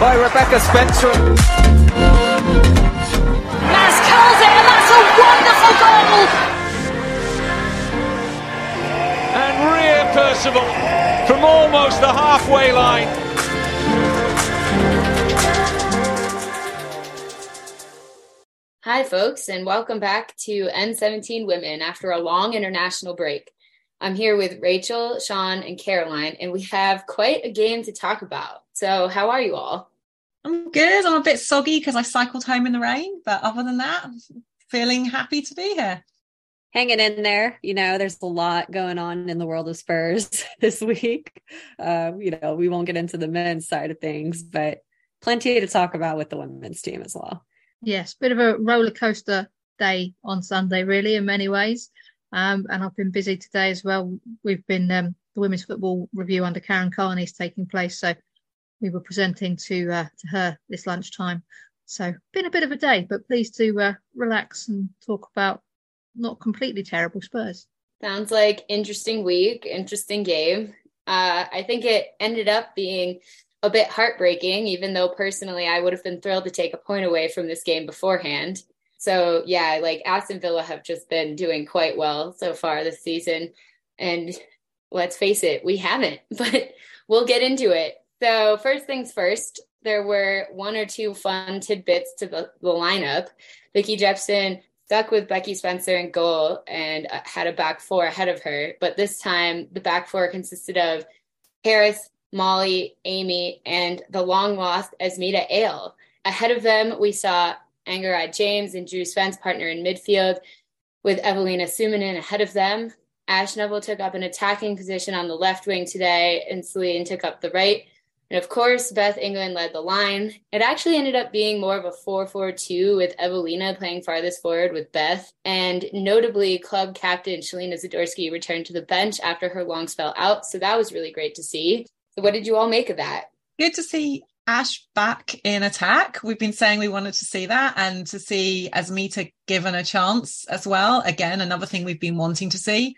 by Rebecca Spencer. Mas curls it, and that's a wonderful goal. And Ria Percival from almost the halfway line. Hi, folks, and welcome back to N17 Women after a long international break. I'm here with Rachel, Sian, and Caroline, and we have quite a game to talk about. So, how are you all? I'm good. I'm a bit soggy because I cycled home in the rain, but other than that, I'm feeling happy to be here. Hanging in there, you know, there's a lot going on in the world of Spurs this week. Uh, you know, we won't get into the men's side of things, but plenty to talk about with the women's team as well. Yes, bit of a roller coaster day on Sunday, really, in many ways. Um, and I've been busy today as well. We've been um, the women's football review under Karen Carney is taking place, so we were presenting to uh, to her this lunchtime. So been a bit of a day, but pleased to uh, relax and talk about not completely terrible Spurs. Sounds like interesting week, interesting game. Uh, I think it ended up being a bit heartbreaking, even though personally I would have been thrilled to take a point away from this game beforehand. So yeah, like Aston Villa have just been doing quite well so far this season. And let's face it, we haven't, but we'll get into it. So first things first, there were one or two fun tidbits to the, the lineup. Vicky Jepson stuck with Becky Spencer in goal and uh, had a back four ahead of her. But this time, the back four consisted of Harris, Molly, Amy, and the long lost Asmita Ale. Ahead of them, we saw Angharad James and Drew Spence partner in midfield, with Eveliina Summanen ahead of them. Ash Neville took up an attacking position on the left wing today, and Celin took up the right. And of course, Beth England led the line. It actually ended up being more of a 4 4 2 with Eveliina playing farthest forward with Beth. And notably, club captain Shelina Zadorsky returned to the bench after her long spell out. So that was really great to see. So, what did you all make of that? Good to see Ash back in attack. We've been saying we wanted to see that and to see Asmita given a chance as well. Again, another thing we've been wanting to see.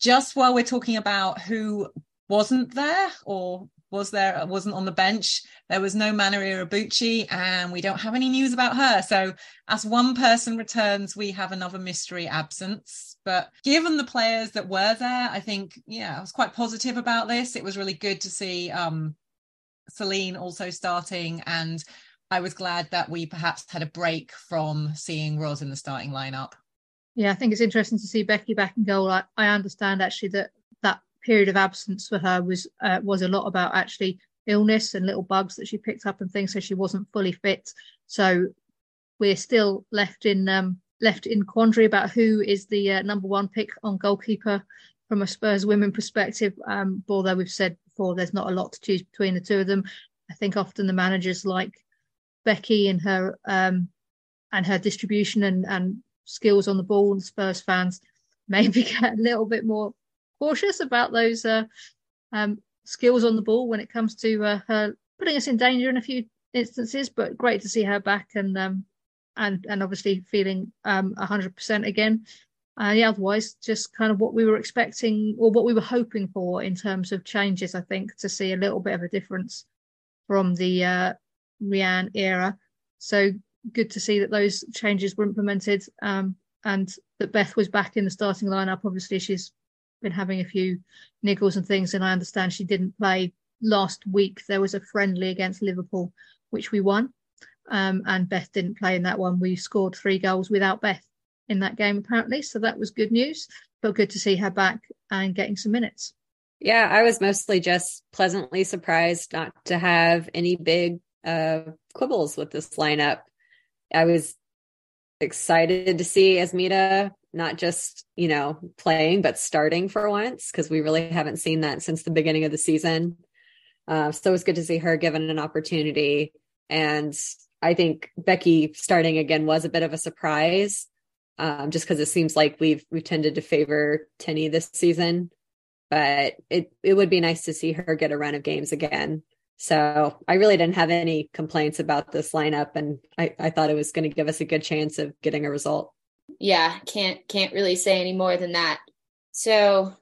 Just while we're talking about who wasn't there or was there wasn't on the bench there was no Mana Iwabuchi and we don't have any news about her so as one person returns we have another mystery absence but given the players that were there i think yeah i was quite positive about this it was really good to see um Celin also starting and I was glad that we perhaps had a break from seeing Ros in the starting lineup. Yeah, I think it's interesting to see Becky back in goal. I, I understand actually that period of absence for her was uh, was a lot about actually illness and little bugs that she picked up and things, so she wasn't fully fit. So we're still left in um, left in quandary about who is the uh, number one pick on goalkeeper from a Spurs women perspective. Um, although we've said before, there's not a lot to choose between the two of them. I think often the managers like Becky and her um, and her distribution and, and skills on the ball, and Spurs fans maybe get a little bit more cautious about those uh, um, skills on the ball when it comes to uh, her putting us in danger in a few instances. But great to see her back and um, and and obviously feeling um, 100% again. Uh, yeah, otherwise, just kind of what we were expecting or what we were hoping for in terms of changes. I think to see a little bit of a difference from the uh, Rehanne era. So good to see that those changes were implemented um, and that Beth was back in the starting lineup. Obviously, she's been having a few niggles and things, and I understand she didn't play last week. There was a friendly against Liverpool, which we won, um, and Beth didn't play in that one. We scored three goals without Beth in that game, apparently. So that was good news, but good to see her back and getting some minutes. Yeah, I was mostly just pleasantly surprised not to have any big uh, quibbles with this lineup. I was excited to see Asmita not just, you know, playing, but starting for once, because we really haven't seen that since the beginning of the season. Uh, so it was good to see her given an opportunity. And I think Becky starting again was a bit of a surprise um, just because it seems like we've we've tended to favor Tinny this season. But it it would be nice to see her get a run of games again. So I really didn't have any complaints about this lineup, and I, I thought it was going to give us a good chance of getting a result. Yeah, can't can't really say any more than that. So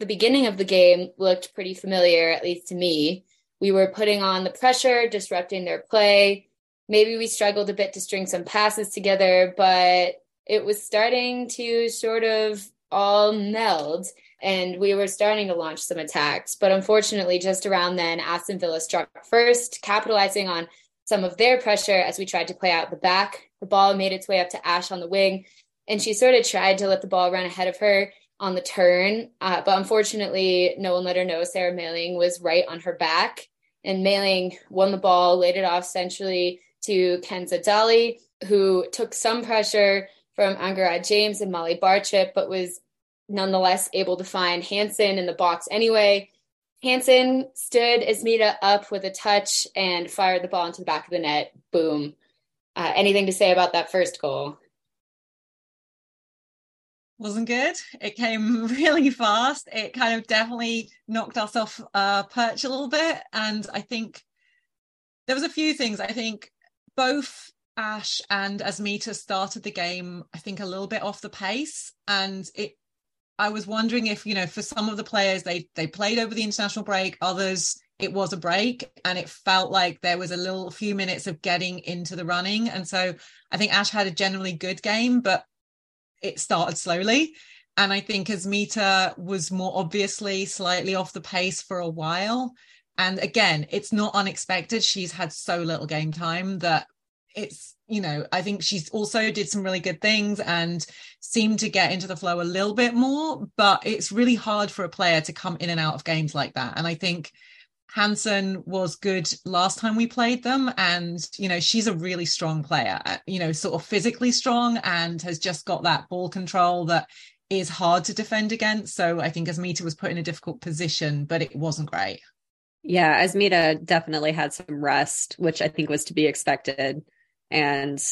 the beginning of the game looked pretty familiar, at least to me. we were putting on the pressure, disrupting their play. Maybe we struggled a bit to string some passes together, but it was starting to sort of all meld and we were starting to launch some attacks. But unfortunately, just around then, Aston Villa struck first, capitalizing on some of their pressure as we tried to play out the back. The ball made its way up to Ash on the wing, and she sort of tried to let the ball run ahead of her on the turn. Uh, but unfortunately, no one let her know Sarah Mayling was right on her back. And Mayling won the ball, laid it off centrally to Kenza Dali, who took some pressure from Angharad James and Molly Bartrip, but was nonetheless able to find Hanson in the box anyway. Hanson stood Asmita up with a touch and fired the ball into the back of the net. Boom. Uh, anything to say about that first goal? Wasn't good. It came really fast. It kind of definitely knocked us off uh, perch a little bit. And I think there was a few things. I think both Ash and Asmita started the game, I think, a little bit off the pace. And it I was wondering if, you know, for some of the players they they played over the international break, others it was a break and it felt like there was a little few minutes of getting into the running. And so I think Ash had a generally good game, but it started slowly. And I think Asmita was more obviously slightly off the pace for a while. And again, it's not unexpected. She's had so little game time that it's you know i think she's also did some really good things and seemed to get into the flow a little bit more but it's really hard for a player to come in and out of games like that and i think Hanson was good last time we played them and you know she's a really strong player uh, you know sort of physically strong and has just got that ball control that is hard to defend against. So i think Asmita was put in a difficult position but it wasn't great. Yeah Asmita definitely had some rest which i think was to be expected. And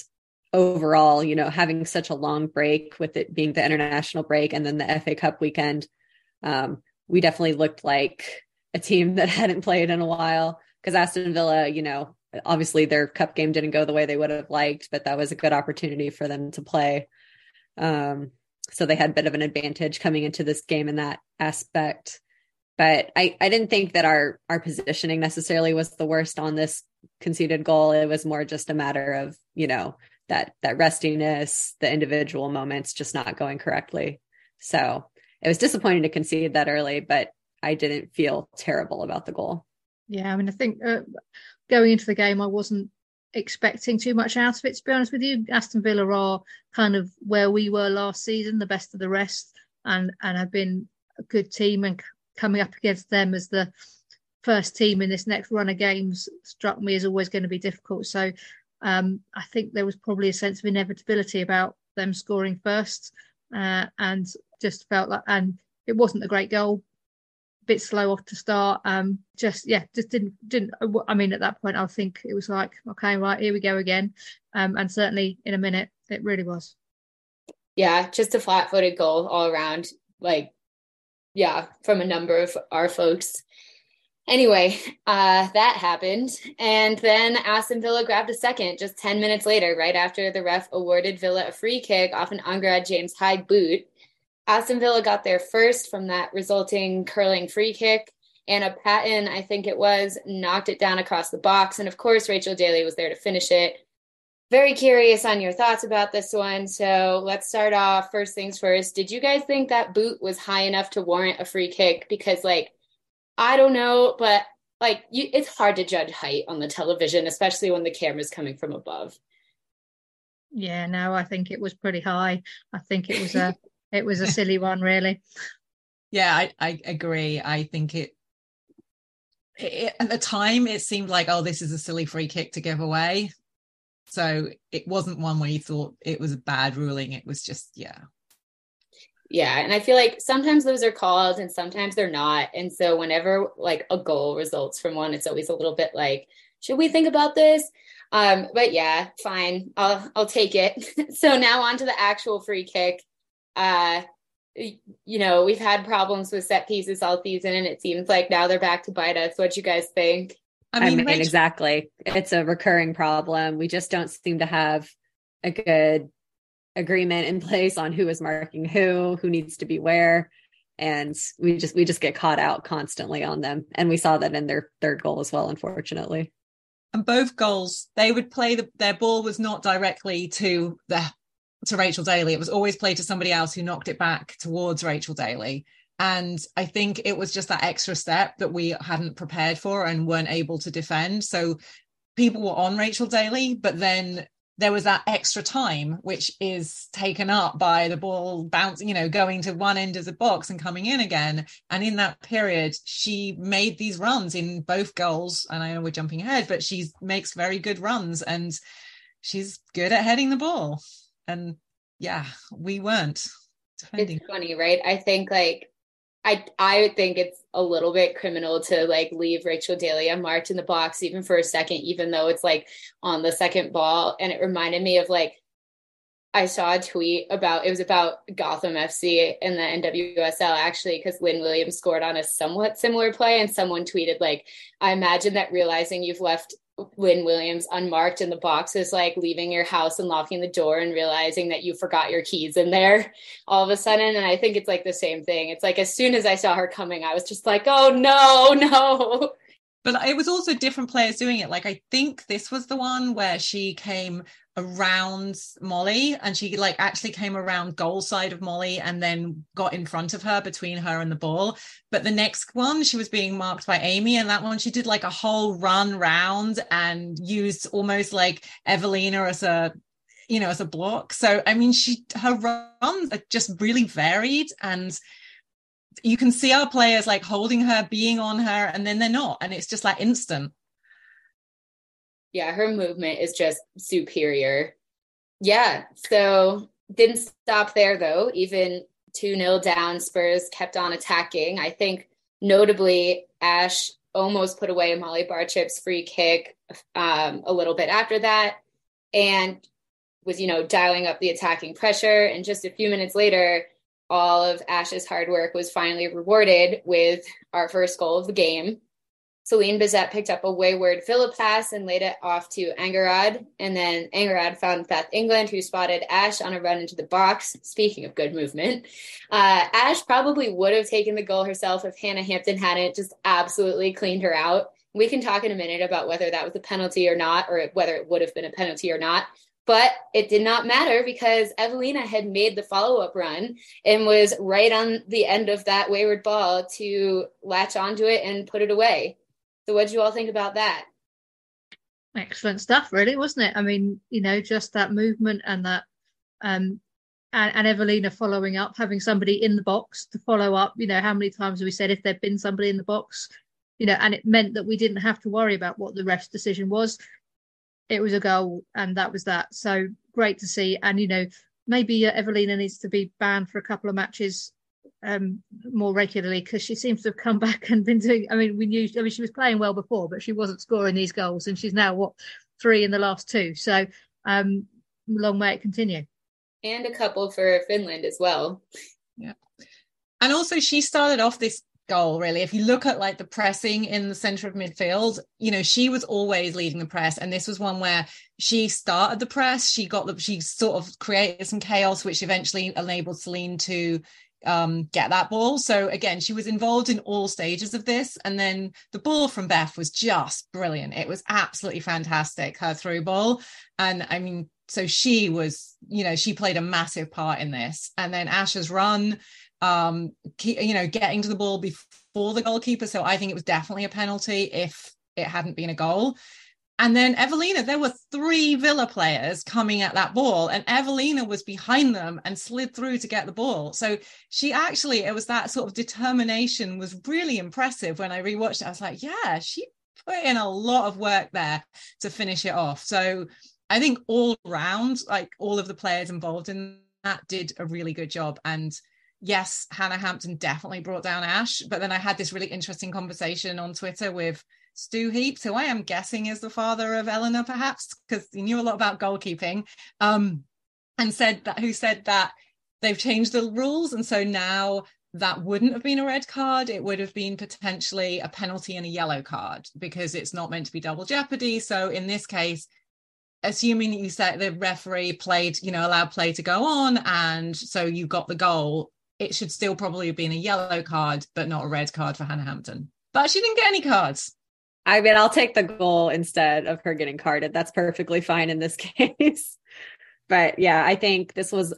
overall, you know, having such a long break with it being the international break and then the FA Cup weekend, um, we definitely looked like a team that hadn't played in a while because Aston Villa, you know, obviously their cup game didn't go the way they would have liked, but that was a good opportunity for them to play. Um, so they had a bit of an advantage coming into this game in that aspect. But I, I didn't think that our our positioning necessarily was the worst on this conceded goal. It was more just a matter of, you know, that that restiness, the individual moments just not going correctly. So it was disappointing to concede that early, but I didn't feel terrible about the goal. Yeah, I mean, I think uh, going into the game, I wasn't expecting too much out of it. To be honest with you, Aston Villa are kind of where we were last season, the best of the rest, and and have been a good team. And coming up against them as the first team in this next run of games struck me as always going to be difficult. So um, I think there was probably a sense of inevitability about them scoring first, uh, and just felt like, and it wasn't a great goal. Bit slow off to start. Um, just yeah, just didn't didn't. I mean, at that point, I think it was like, okay, right, here we go again. Um, and certainly in a minute, it really was. Yeah, just a flat-footed goal all around. Like, yeah, from a number of our folks. Anyway, uh, that happened. And then Aston Villa grabbed a second just 10 minutes later, right after the ref awarded Villa a free kick off an Angharad James high boot. Aston Villa got there first from that resulting curling free kick. Anna Patten, I think it was, knocked it down across the box. And of course, Rachel Daly was there to finish it. Very curious on your thoughts about this one. So let's start off. First things first. Did you guys think that boot was high enough to warrant a free kick? Because, like, I don't know, but like you, it's hard to judge height on the television, especially when the camera's coming from above. Yeah, no, I think it was pretty high. I think it was a it was a silly one, really. Yeah, I, I agree. I think it, it at the time it seemed like oh, this is a silly free kick to give away. So it wasn't one where you thought it was a bad ruling. It was just yeah, yeah. And I feel like sometimes those are called and sometimes they're not. And so whenever like a goal results from one, it's always a little bit like, should we think about this? Um, but yeah, fine. I'll I'll take it. so now on to the actual free kick. Uh you know, we've had problems with set pieces all season, and it seems like now they're back to bite us. What do you guys think? I mean, I mean exactly. It's a recurring problem. We just don't seem to have a good agreement in place on who is marking who, who needs to be where. and we just we just get caught out constantly on them and we saw that in their third goal as well unfortunately and both goals they would play the, their ball was not directly to the to Rachel Daly. It was always played to somebody else who knocked it back towards Rachel Daly. And I think it was just that extra step that we hadn't prepared for and weren't able to defend. So people were on Rachel Daly but then there was that extra time which is taken up by the ball bouncing you know going to one end of the box and coming in again. And in that period she made these runs in both goals. And i know we're jumping ahead but she makes very good runs and she's good at heading the ball and yeah we weren't defending. it's funny right i think like I I think it's a little bit criminal to like leave Rachel Daly unmarked in the box even for a second, even though it's like on the second ball. And it reminded me of like I saw a tweet about it was about Gotham FC and the NWSL actually because Lynn Williams scored on a somewhat similar play and someone tweeted like I imagine that realizing you've left Lynn Williams unmarked in the box is like leaving your house and locking the door and realizing that you forgot your keys in there all of a sudden. And I think it's like the same thing. It's like as soon as I saw her coming, I was just like, oh no, no. But it was also different players doing it. Like I think this was the one where she came around Molly and she like actually came around goal side of Molly and then got in front of her between her and the ball. But the next one she was being marked by Amy and that one she did like a whole run round and used almost like Eveliina as a you know as a block. So I mean she her runs are just really varied and you can see our players like holding her, being on her, and then they're not. And it's just like instant yeah, her movement is just superior. Yeah, so didn't stop there though. Even 2 0 down, Spurs kept on attacking. I think notably, Ash almost put away Molly Bartrip's free kick um, a little bit after that and was, you know, dialing up the attacking pressure. And just a few minutes later, all of Ash's hard work was finally rewarded with our first goal of the game. Celin Bizet picked up a wayward Philip pass and laid it off to Angharad. And then Angharad found Beth England, who spotted Ash on a run into the box. Speaking of good movement, uh, Ash probably would have taken the goal herself if Hannah Hampton hadn't just absolutely cleaned her out. We can talk in a minute about whether that was a penalty or not, or whether it would have been a penalty or not. But it did not matter because Eveliina had made the follow up run and was right on the end of that wayward ball to latch onto it and put it away. So, what do you all think about that? Excellent stuff, really, wasn't it? I mean, you know, just that movement and that, um, and, and Eveliina following up, having somebody in the box to follow up. You know, how many times have we said if there'd been somebody in the box, you know, and it meant that we didn't have to worry about what the ref's decision was. It was a goal, and that was that. So great to see. And you know, maybe uh, Eveliina needs to be banned for a couple of matches um, more regularly because she seems to have come back and been doing. I mean, we knew. I mean, she was playing well before, but she wasn't scoring these goals, and she's now what three in the last two. So, um, long may it continue. And a couple for Finland as well. Yeah, and also she started off this goal really if you look at like the pressing in the center of midfield you know she was always leading the press and this was one where she started the press she got the she sort of created some chaos which eventually enabled celin to um, get that ball. So again, she was involved in all stages of this. And then the ball from Beth was just brilliant. It was absolutely fantastic, her through ball. And I mean, so she was, you know, she played a massive part in this. And then Asher's run, um, you know, getting to the ball before the goalkeeper. So I think it was definitely a penalty if it hadn't been a goal. And then Eveliina, there were three Villa players coming at that ball, and Eveliina was behind them and slid through to get the ball. So she actually, it was that sort of determination was really impressive when I rewatched it. I was like, yeah, she put in a lot of work there to finish it off. So I think all round, like all of the players involved in that did a really good job. And yes, Hannah Hampton definitely brought down Ash. But then I had this really interesting conversation on Twitter with Stu Heeps, who I am guessing is the father of Eleanor, perhaps, because he knew a lot about goalkeeping, um, and said that who said that they've changed the rules, and so now that wouldn't have been a red card. It would have been potentially a penalty and a yellow card because it's not meant to be double jeopardy. So in this case, assuming that you said the referee played, you know, allowed play to go on, and so you got the goal, it should still probably have been a yellow card, but not a red card for Hannah Hampton. But she didn't get any cards. I mean, I'll take the goal instead of her getting carded. That's perfectly fine in this case. but yeah, I think this was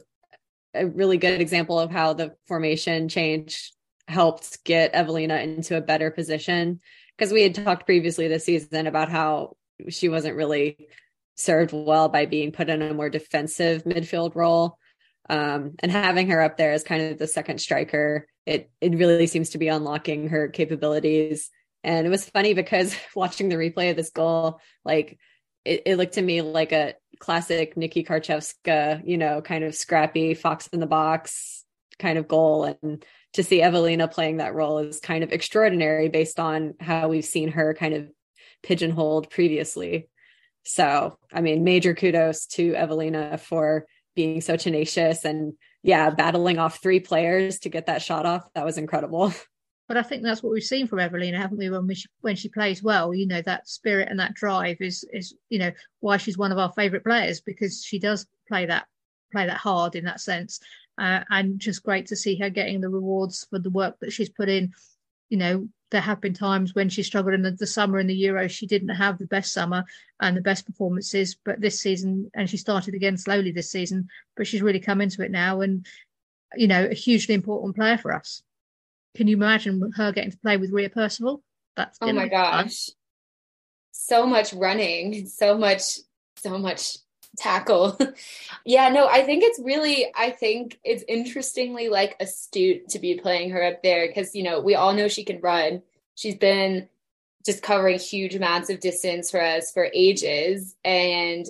a really good example of how the formation change helped get Eveliina into a better position. Because we had talked previously this season about how she wasn't really served well by being put in a more defensive midfield role. Um, and having her up there as kind of the second striker, it it really seems to be unlocking her capabilities. And it was funny because watching the replay of this goal, like it, it looked to me like a classic Nikki Karczewska, you know, kind of scrappy fox in the box kind of goal. And to see Eveliina playing that role is kind of extraordinary based on how we've seen her kind of pigeonholed previously. So, I mean, major kudos to Eveliina for being so tenacious and yeah, battling off three players to get that shot off. That was incredible. But I think that's what we've seen from Eveliina, haven't we? When she when she plays well, you know that spirit and that drive is is you know why she's one of our favourite players because she does play that play that hard in that sense, uh, and just great to see her getting the rewards for the work that she's put in. You know, there have been times when she struggled in the, the summer in the Euro. She didn't have the best summer and the best performances, but this season, and she started again slowly this season, but she's really come into it now and, you know, a hugely important player for us. Can you imagine her getting to play with Ria Percival? That's oh my gosh, so much running, so much, so much tackle. yeah, no, I think it's really, I think it's interestingly like astute to be playing her up there because, you know, we all know she can run. She's been just covering huge amounts of distance for us for ages. And,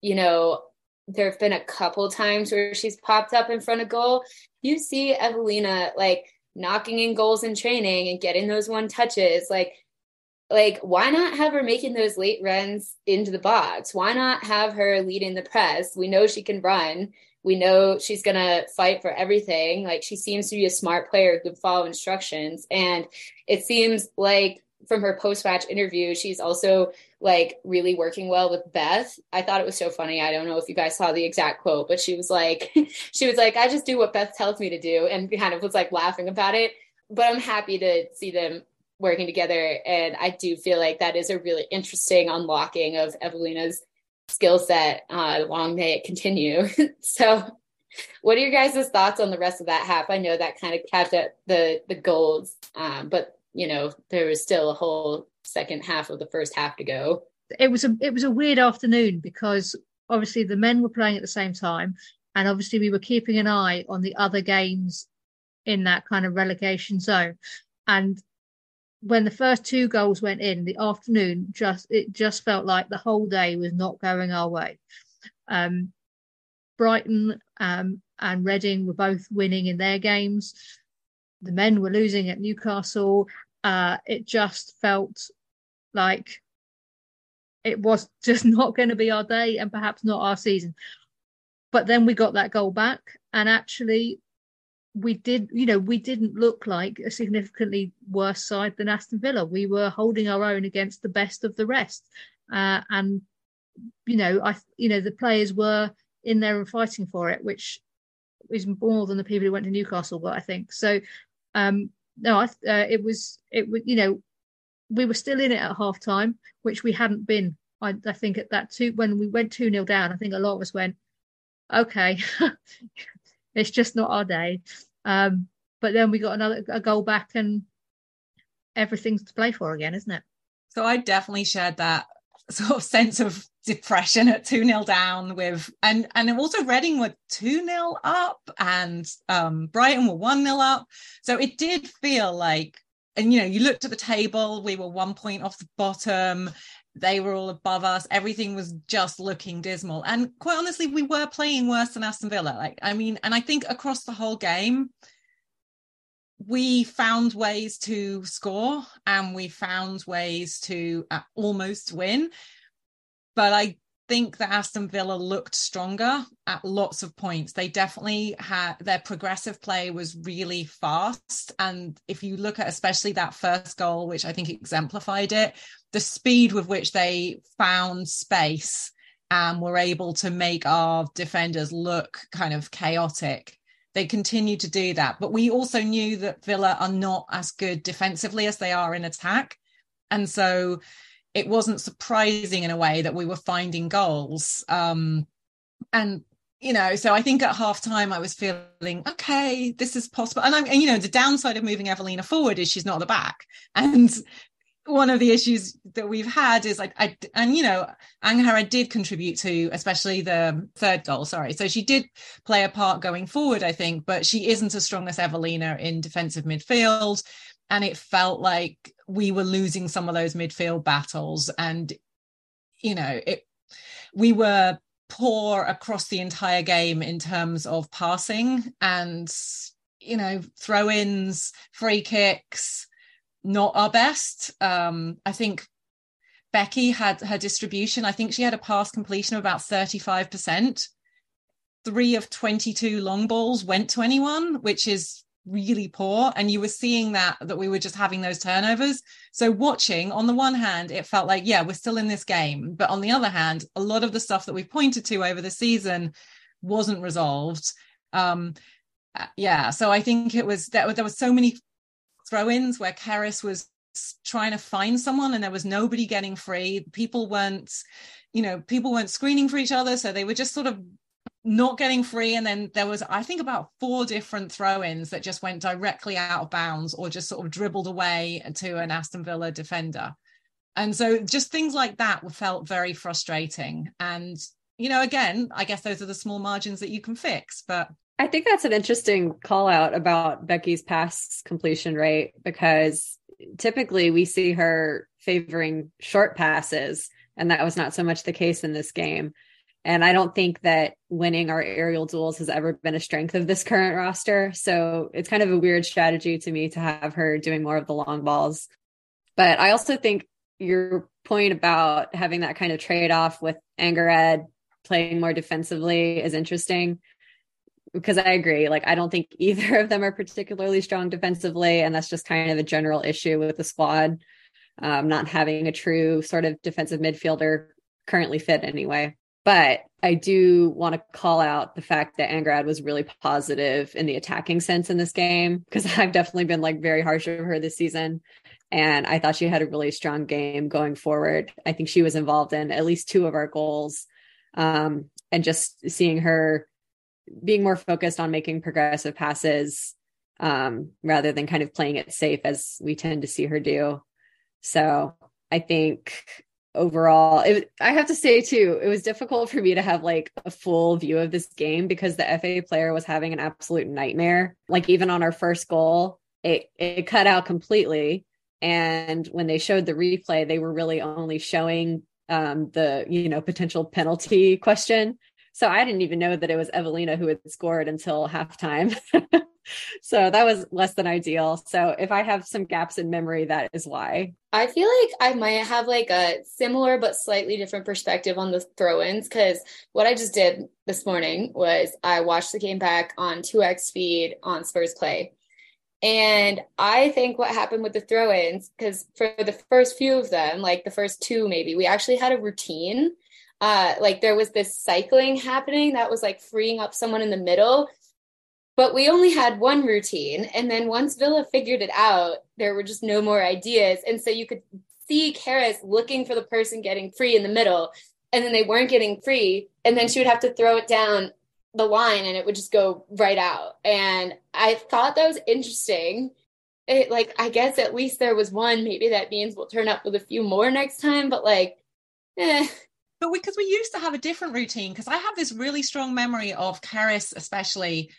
you know, there have been a couple times where she's popped up in front of goal. You see Eveliina like knocking in goals in training and getting those one touches. Like like why not have her making those late runs into the box? Why not have her leading the press? We know she can run. We know she's going to fight for everything. Like she seems to be a smart player who could follow instructions. And it seems like from her post-match interview she's also like really working well with beth i thought it was so funny i don't know if you guys saw the exact quote but she was like she was like i just do what beth tells me to do and kind of was like laughing about it but i'm happy to see them working together. And I do feel like that is a really interesting unlocking of Eveliina's skill set. Uh, long may it continue. so, what are your guys' thoughts on the rest of that half? I know that kind of capped at the the goals, um, but you know there was still a whole second half of the first half to go. It was a it was a weird afternoon because obviously the men were playing at the same time, and obviously we were keeping an eye on the other games in that kind of relegation zone. And when the first two goals went in, the afternoon just it just felt like the whole day was not going our way. Um, Brighton um, and Reading were both winning in their games. The men were losing at Newcastle. Uh, it just felt like it was just not going to be our day and perhaps not our season. But then we got that goal back, and actually, we did, you know, we didn't look like a significantly worse side than Aston Villa. We were holding our own against the best of the rest, uh, and you know, I, you know, the players were in there and fighting for it, which is more than the people who went to Newcastle got, I think. So, um, no, I, uh, it was, it was, you know, we were still in it at half time, which we hadn't been. I, I think at that two when we went two 0 down, I think a lot of us went, okay, it's just not our day. Um, but then we got another a goal back and everything's to play for again, isn't it? So I definitely shared that sort of sense of depression at 2 0 down with and and also Reading were 2 0 up and um Brighton were 1 0 up. So it did feel like and you know you looked at the table we were one point off the bottom they were all above us everything was just looking dismal and quite honestly we were playing worse than aston villa like i mean and i think across the whole game we found ways to score and we found ways to uh, almost win but i think that Aston Villa looked stronger at lots of points. They definitely had their progressive play was really fast. And if you look at especially that first goal, which I think exemplified it, the speed with which they found space and were able to make our defenders look kind of chaotic. They continue to do that. But we also knew that Villa are not as good defensively as they are in attack. And so it wasn't surprising in a way that we were finding goals. Um, and you know, so I think at half time I was feeling, okay, this is possible. And I'm, and, you know, the downside of moving Eveliina forward is she's not at the back. And one of the issues that we've had is like, I, and you know, Angharad did contribute to, especially the third goal. Sorry. So she did play a part going forward, I think, but she isn't as strong as Eveliina in defensive midfield and it felt like we were losing some of those midfield battles and you know it we were poor across the entire game in terms of passing and you know throw-ins free kicks not our best. Um i think becky had her distribution. I think she had a pass completion of about 35% three of 22 long balls went to anyone which is really poor. And you were seeing that that we were just having those turnovers. So watching on the one hand it felt like yeah we're still in this game. But on the other hand a lot of the stuff that we've pointed to over the season wasn't resolved. Um uh, yeah so i think it was there, there was so many throw-ins where Keris was trying to find someone and there was nobody getting free. People weren't you know people weren't screening for each other so they were just sort of not getting free. And then there was i think about four different throw-ins that just went directly out of bounds or just sort of dribbled away to an aston villa defender. And so just things like that felt very frustrating. And you know again i guess those are the small margins that you can fix but i think that's an interesting call out about becky's pass completion rate because typically we see her favoring short passes and that was not so much the case in this game and I don't think that winning our aerial duels has ever been a strength of this current roster. So it's kind of a weird strategy to me to have her doing more of the long balls. But I also think your point about having that kind of trade off with Angharad playing more defensively is interesting because I agree. Like, I don't think either of them are particularly strong defensively. And that's just kind of a general issue with the squad, um, not having a true sort of defensive midfielder currently fit anyway. But I do want to call out the fact that Angharad was really positive in the attacking sense in this game because I've definitely been like very harsh of her this season. And I thought she had a really strong game going forward. I think she was involved in at least two of our goals. Um, and just seeing her being more focused on making progressive passes um, rather than kind of playing it safe as we tend to see her do. So I think overall it, i have to say too it was difficult for me to have like a full view of this game because the fa player was having an absolute nightmare. Like even on our first goal it it cut out completely. And when they showed the replay they were really only showing um the you know potential penalty question so i didn't even know that it was eveliina who had scored until halftime so that was less than ideal. So if I have some gaps in memory, that is why. I feel like I might have like a similar but slightly different perspective on the throw-ins because what I just did this morning was I watched the game back on 2x feed on Spurs Play. And I think what happened with the throw ins, because for the first few of them, like the first two maybe, we actually had a routine. Uh, like there was this cycling happening that was like freeing up someone in the middle but we only had one routine. And then once Villa figured it out, there were just no more ideas. And so you could see Keris looking for the person getting free in the middle. And then they weren't getting free. And then she would have to throw it down the line and it would just go right out. And I thought that was interesting. It, like, I guess at least there was one. Maybe that means we'll turn up with a few more next time. But like, eh, but because we, used to have a different routine because i have this really strong memory of Keris especially.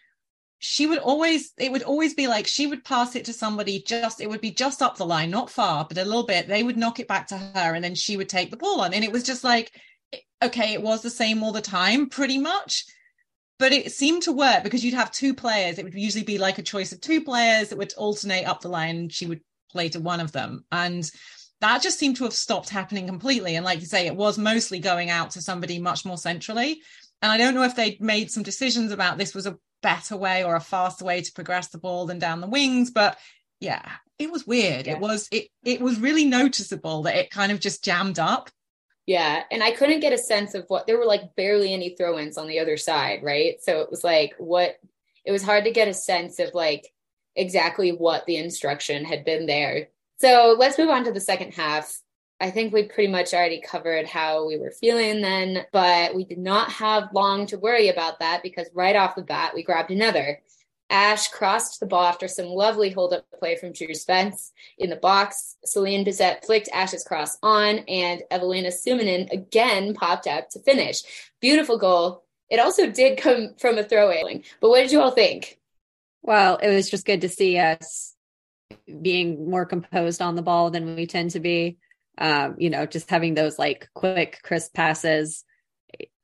She would always it would always be like she would pass it to somebody just it would be just up the line not far but a little bit. They would knock it back to her and then she would take the ball on. And it was just like okay it was the same all the time pretty much. But it seemed to work because you'd have two players. It would usually be like a choice of two players that would alternate up the line she would play to one of them. And that just seemed to have stopped happening completely. And like you say it was mostly going out to somebody much more centrally. And I don't know if they'd made some decisions about this was a better way or a faster way to progress the ball than down the wings but yeah it was weird. Yeah. it was it it was really noticeable that it kind of just jammed up. Yeah. And i couldn't get a sense of what there were like barely any throw-ins on the other side right? So it was like what it was hard to get a sense of like exactly what the instruction had been there. So let's move on to the second half. I think we pretty much already covered how we were feeling then, but we did not have long to worry about that because right off the bat, we grabbed another. Ash crossed the ball after some lovely hold up play from Drew Spence in the box. Celin Bizet flicked Ash's cross on, and Eveliina Summanen again popped up to finish. Beautiful goal. It also did come from a throwaway. But what did you all think? Well, it was just good to see us being more composed on the ball than we tend to be. Um, you know, just having those like quick, crisp passes.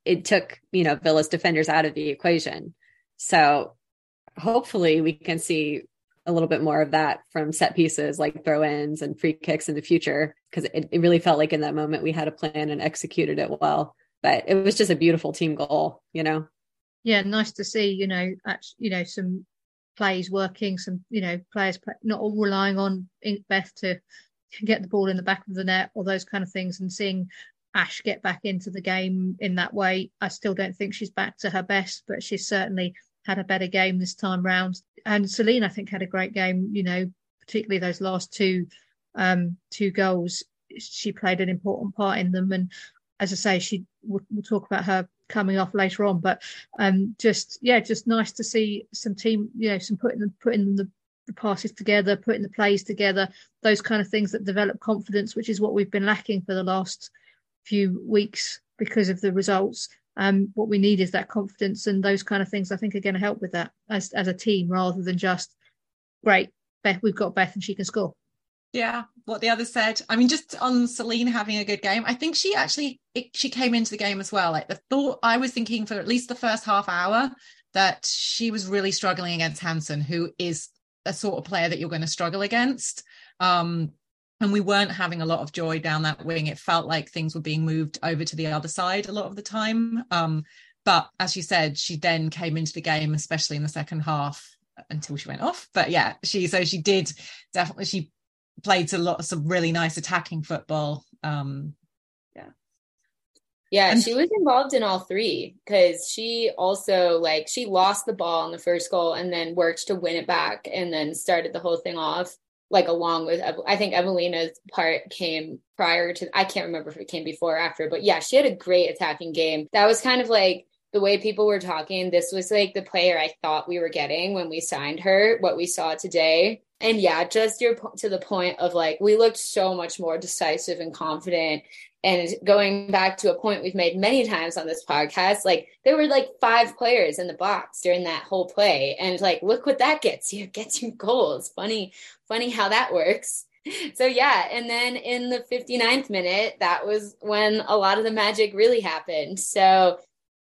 It took, you know, Villa's defenders out of the equation. So hopefully we can see a little bit more of that from set pieces like throw ins and free kicks in the future because it, it really felt like in that moment we had a plan and executed it well. But it was just a beautiful team goal, you know. Yeah, nice to see, you know, actually, you know, some plays working, some, you know, players play, not all relying on Beth to get the ball in the back of the net or those kind of things and seeing Ash get back into the game in that way. I still don't think she's back to her best, but she's certainly had a better game this time round. And Celin, I think, had a great game. You know, particularly those last two um, two goals. She played an important part in them. And as I say, she we'll, we'll talk about her coming off later on. But um, just yeah, just nice to see some team. You know, some putting putting the the passes together, putting the plays together, those kind of things that develop confidence, which is what we've been lacking for the last few weeks because of the results um, what we need is that confidence and those kind of things i think are going to help with that as, as a team rather than just great beth we've got beth and she can score yeah what the others said i mean just on celin having a good game i think she actually it, she came into the game as well like the thought i was thinking for at least the first half hour that she was really struggling against hanson who is a sort of player that you're going to struggle against um and we weren't having a lot of joy down that wing. It felt like things were being moved over to the other side a lot of the time. Um, but as you said, she then came into the game, especially in the second half, until she went off. But yeah, she so she did definitely she played a lot of some really nice attacking football. Um, yeah. Yeah, and she was involved in all three because she also like she lost the ball in the first goal and then worked to win it back and then started the whole thing off like along with I think Eveliina's part came prior to I can't remember if it came before or after, but yeah, she had a great attacking game. That was kind of like the way people were talking. This was like the player I thought we were getting when we signed her, what we saw today. And yeah, just your to the point of like we looked so much more decisive and confident and going back to a point we've made many times on this podcast, like there were like five players in the box during that whole play. And like, look what that gets you, it gets you goals. Funny, funny how that works. So yeah, and then in the 59th minute, that was when a lot of the magic really happened. So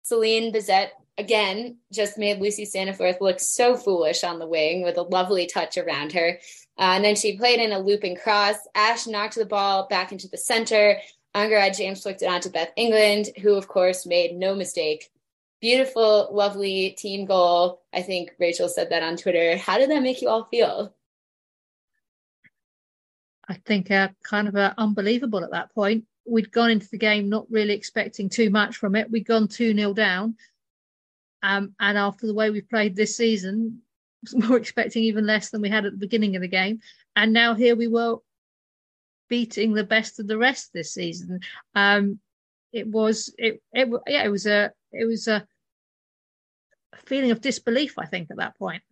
Celin Bizet again just made Lucy Staniforth look so foolish on the wing with a lovely touch around her. Uh, and then she played in a looping cross. Ash knocked the ball back into the center. Angharad James flicked it on to Beth England, who, of course, made no mistake. Beautiful, lovely team goal. I think Rachel said that on Twitter. How did that make you all feel? I think uh, kind of uh, unbelievable at that point. We'd gone into the game not really expecting too much from it. We'd gone 2 0 down. Um, and after the way we played this season, we were expecting even less than we had at the beginning of the game. And now here we were beating the best of the rest this season. Um, it was it, it yeah it was a it was a feeling of disbelief I think at that point.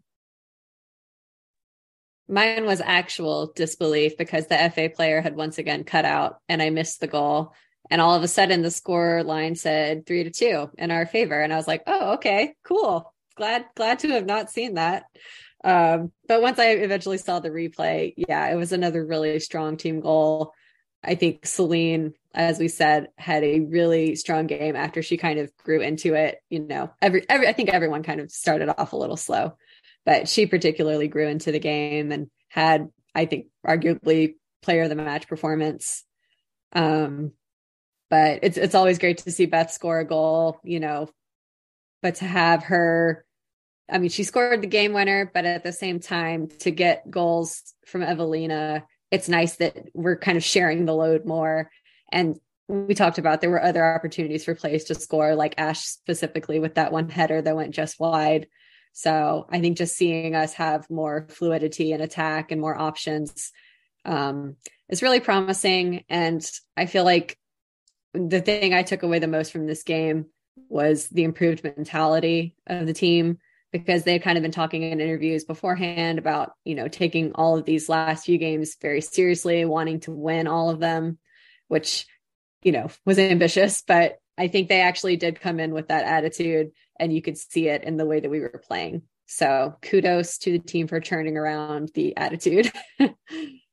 Mine was actual disbelief because the FA player had once again cut out and I missed the goal. And all of a sudden the score line said three to two in our favor. And I was like, oh, okay, cool. Glad, glad to have not seen that. Um, but once I eventually saw the replay, yeah, it was another really strong team goal. I think Celin, as we said, had a really strong game after she kind of grew into it. You know, every, every I think everyone kind of started off a little slow, but she particularly grew into the game and had, I think, arguably player of the match performance. Um, but it's it's always great to see Beth score a goal, you know, but to have her I mean, she scored the game winner, but at the same time, to get goals from Eveliina, it's nice that we're kind of sharing the load more. And we talked about there were other opportunities for plays to score, like Ash specifically with that one header that went just wide. So I think just seeing us have more fluidity in attack and more options um, is really promising. And I feel like the thing I took away the most from this game was the improved mentality of the team because they had kind of been talking in interviews beforehand about, you know, taking all of these last few games very seriously, wanting to win all of them, which, you know, was ambitious, but I think they actually did come in with that attitude and you could see it in the way that we were playing. So kudos to the team for turning around the attitude.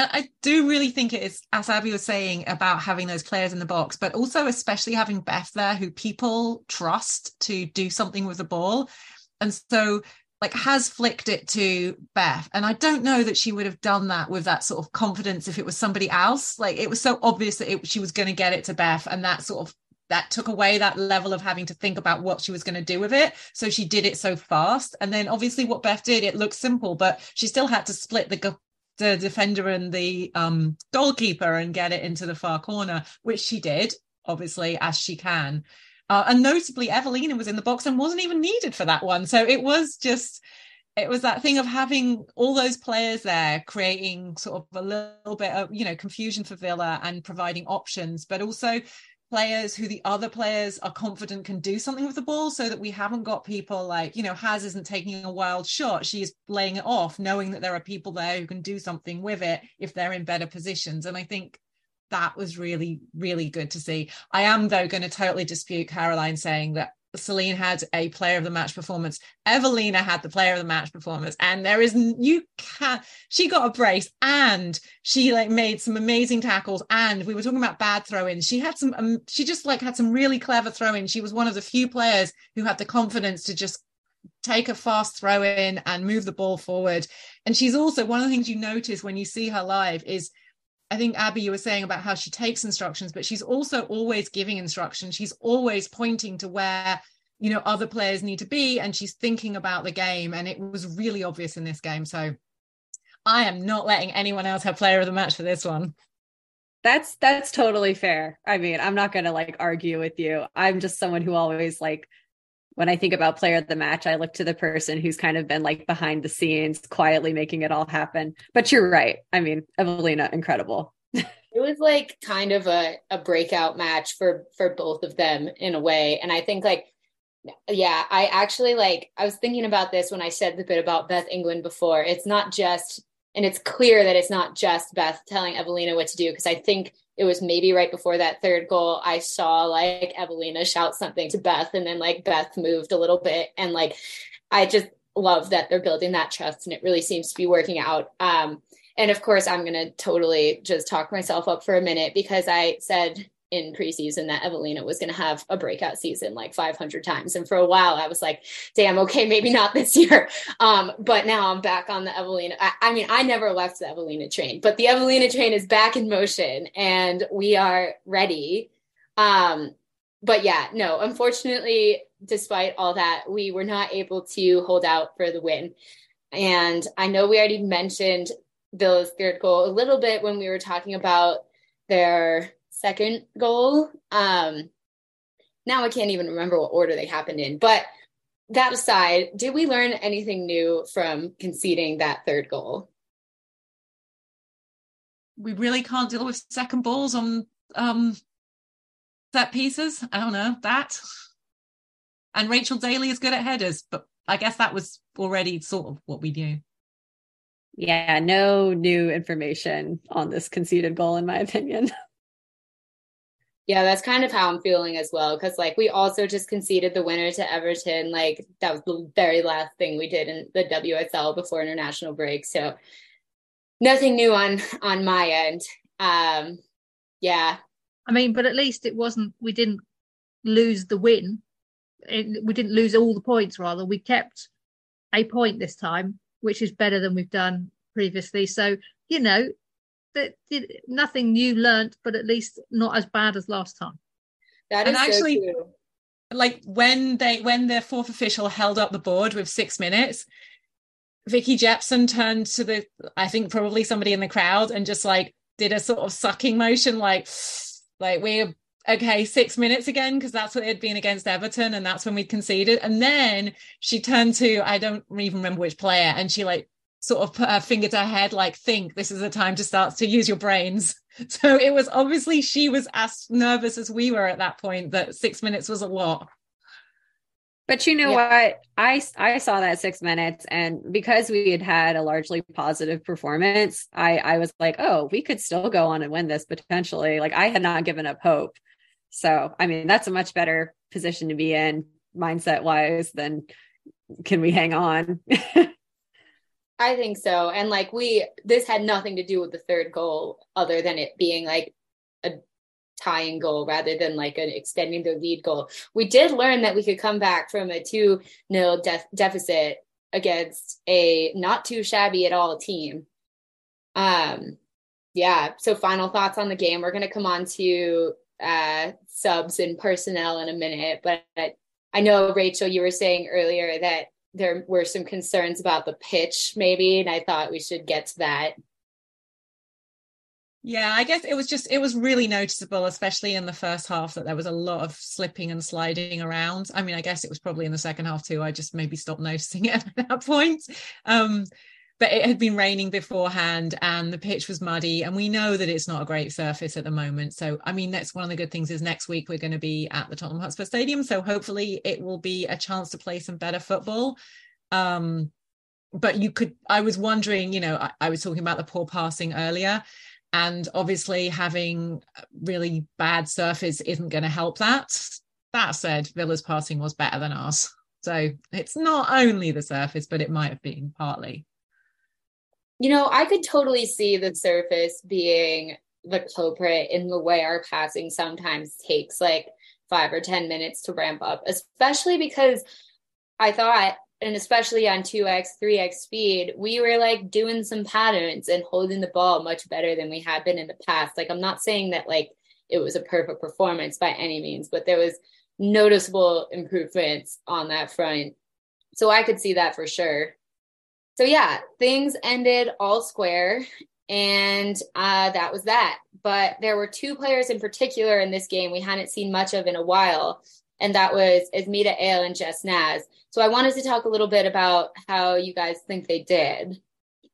I do really think it is, as Abbie was saying, about having those players in the box, but also especially having Beth there who people trust to do something with the ball. And so like has flicked it to Beth. And I don't know that she would have done that with that sort of confidence if it was somebody else. Like it was so obvious that it, she was going to get it to Beth and that sort of that took away that level of having to think about what she was going to do with it. So she did it so fast. And then obviously what Beth did, it looked simple, but she still had to split the the defender and the um, goalkeeper and get it into the far corner, which she did, obviously, as she can. Uh, and notably, Eveliina was in the box and wasn't even needed for that one. So it was just, it was that thing of having all those players there, creating sort of a little bit of, you know, confusion for Villa and providing options, but also players who the other players are confident can do something with the ball so that we haven't got people like you know Haz isn't taking a wild shot. She's laying it off knowing that there are people there who can do something with it if they're in better positions. And I think that was really really good to see. I am though going to totally dispute Caroline saying that Celin had a player of the match performance. Eveliina had the player of the match performance, and there is you can she got a brace and she like made some amazing tackles. And we were talking about bad throw-ins. She had some. Um, she just like had some really clever throw-ins. She was one of the few players who had the confidence to just take a fast throw in and move the ball forward. And she's also one of the things you notice when you see her live is I think Abbie, you were saying about how she takes instructions, but she's also always giving instructions. She's always pointing to where you know other players need to be, and she's thinking about the game. And it was really obvious in this game. So I am not letting anyone else have player of the match for this one. That's that's totally fair. I mean, I'm not going to like argue with you. I'm just someone who always like when I think about player of the match, I look to the person who's kind of been like behind the scenes, quietly making it all happen. But you're right. I mean, Eveliina, incredible. it was like kind of a, a breakout match for for both of them in a way. And I think like yeah, I actually like I was thinking about this when I said the bit about Beth England before. It's not just and it's clear that it's not just Beth telling Eveliina what to do because I think it was maybe right before that third goal i saw like eveliina shout something to beth and then like beth moved a little bit and like i just love that they're building that trust and it really seems to be working out. Um and of course i'm going to totally just talk myself up for a minute because i said in preseason that Eveliina was going to have a breakout season like 500 times. And for a while, I was like, damn, okay, maybe not this year. Um, but now I'm back on the Eveliina. I, I, mean, I never left the Eveliina train, but the Eveliina train is back in motion and we are ready. Um, but yeah, no, unfortunately, despite all that, we were not able to hold out for the win. And I know we already mentioned Villa's third goal a little bit when we were talking about their second goal. Um, now I can't even remember what order they happened in. But that aside, did we learn anything new from conceding that third goal? We really can't deal with second balls on um, set pieces. I don't know that. And Rachel Daly is good at headers, but I guess that was already sort of what we knew. Yeah, no new information on this conceded goal, in my opinion. Yeah, that's kind of how I'm feeling as well. Cause like we also just conceded the winner to Everton. Like that was the very last thing we did in the WSL before international break. So nothing new on on my end. Um yeah. I mean, but at least it wasn't we didn't lose the win. It, we didn't lose all the points rather. We kept a point this time, which is better than we've done previously. So, you know, that nothing new learnt, but at least not as bad as last time. That is and actually, so like when they when the fourth official held up the board with six minutes, Vicky Jepson turned to the I think probably somebody in the crowd and just like did a sort of sucking motion, like like we're okay, six minutes again, because that's what it had been against Everton, and that's when we conceded. And then she turned to, I don't even remember which player, and she like sort of put her finger to her head, like, think this is the time to start to use your brains. So it was obviously she was as nervous as we were at that point that six minutes was a lot. But you know Yeah. what? I I saw that six minutes, and because we had had a largely positive performance, I I was like, oh, we could still go on and win this potentially. Like I had not given up hope. So I mean, that's a much better position to be in mindset wise than can we hang on? I think so. And like we, this had nothing to do with the third goal other than it being like a tying goal rather than like an extending the lead goal. We did learn that we could come back from a 2 nil def- deficit against a not too shabby at all team. Um, yeah. So final thoughts on the game. We're going to come on to uh, subs and personnel in a minute, but I know Rachel, you were saying earlier that there were some concerns about the pitch, maybe, and I thought we should get to that. Yeah, I guess it was just it was really noticeable, especially in the first half, that there was a lot of slipping and sliding around. I mean, I guess it was probably in the second half too. I just maybe stopped noticing it at that point. Um, but it had been raining beforehand and the pitch was muddy and we know that it's not a great surface at the moment. So i mean that's one of the good things is next week we're going to be at the tottenham hotspur stadium so hopefully it will be a chance to play some better football. Um but you could i was wondering you know I, I was talking about the poor passing earlier and obviously having really bad surface isn't going to help that. That said villa's passing was better than ours. So it's not only the surface but it might have been partly You know, I could totally see the surface being the culprit in the way our passing sometimes takes like five or 10 minutes to ramp up, especially because I thought, and especially on 2x, 3x speed, we were like doing some patterns and holding the ball much better than we had been in the past. Like, I'm not saying that like it was a perfect performance by any means, but there was noticeable improvements on that front. So I could see that for sure. So yeah, things ended all square, and uh, that was that. But there were two players in particular in this game we hadn't seen much of in a while, and that was Asmita Ale and Jess Naz. So I wanted to talk a little bit about how you guys think they did.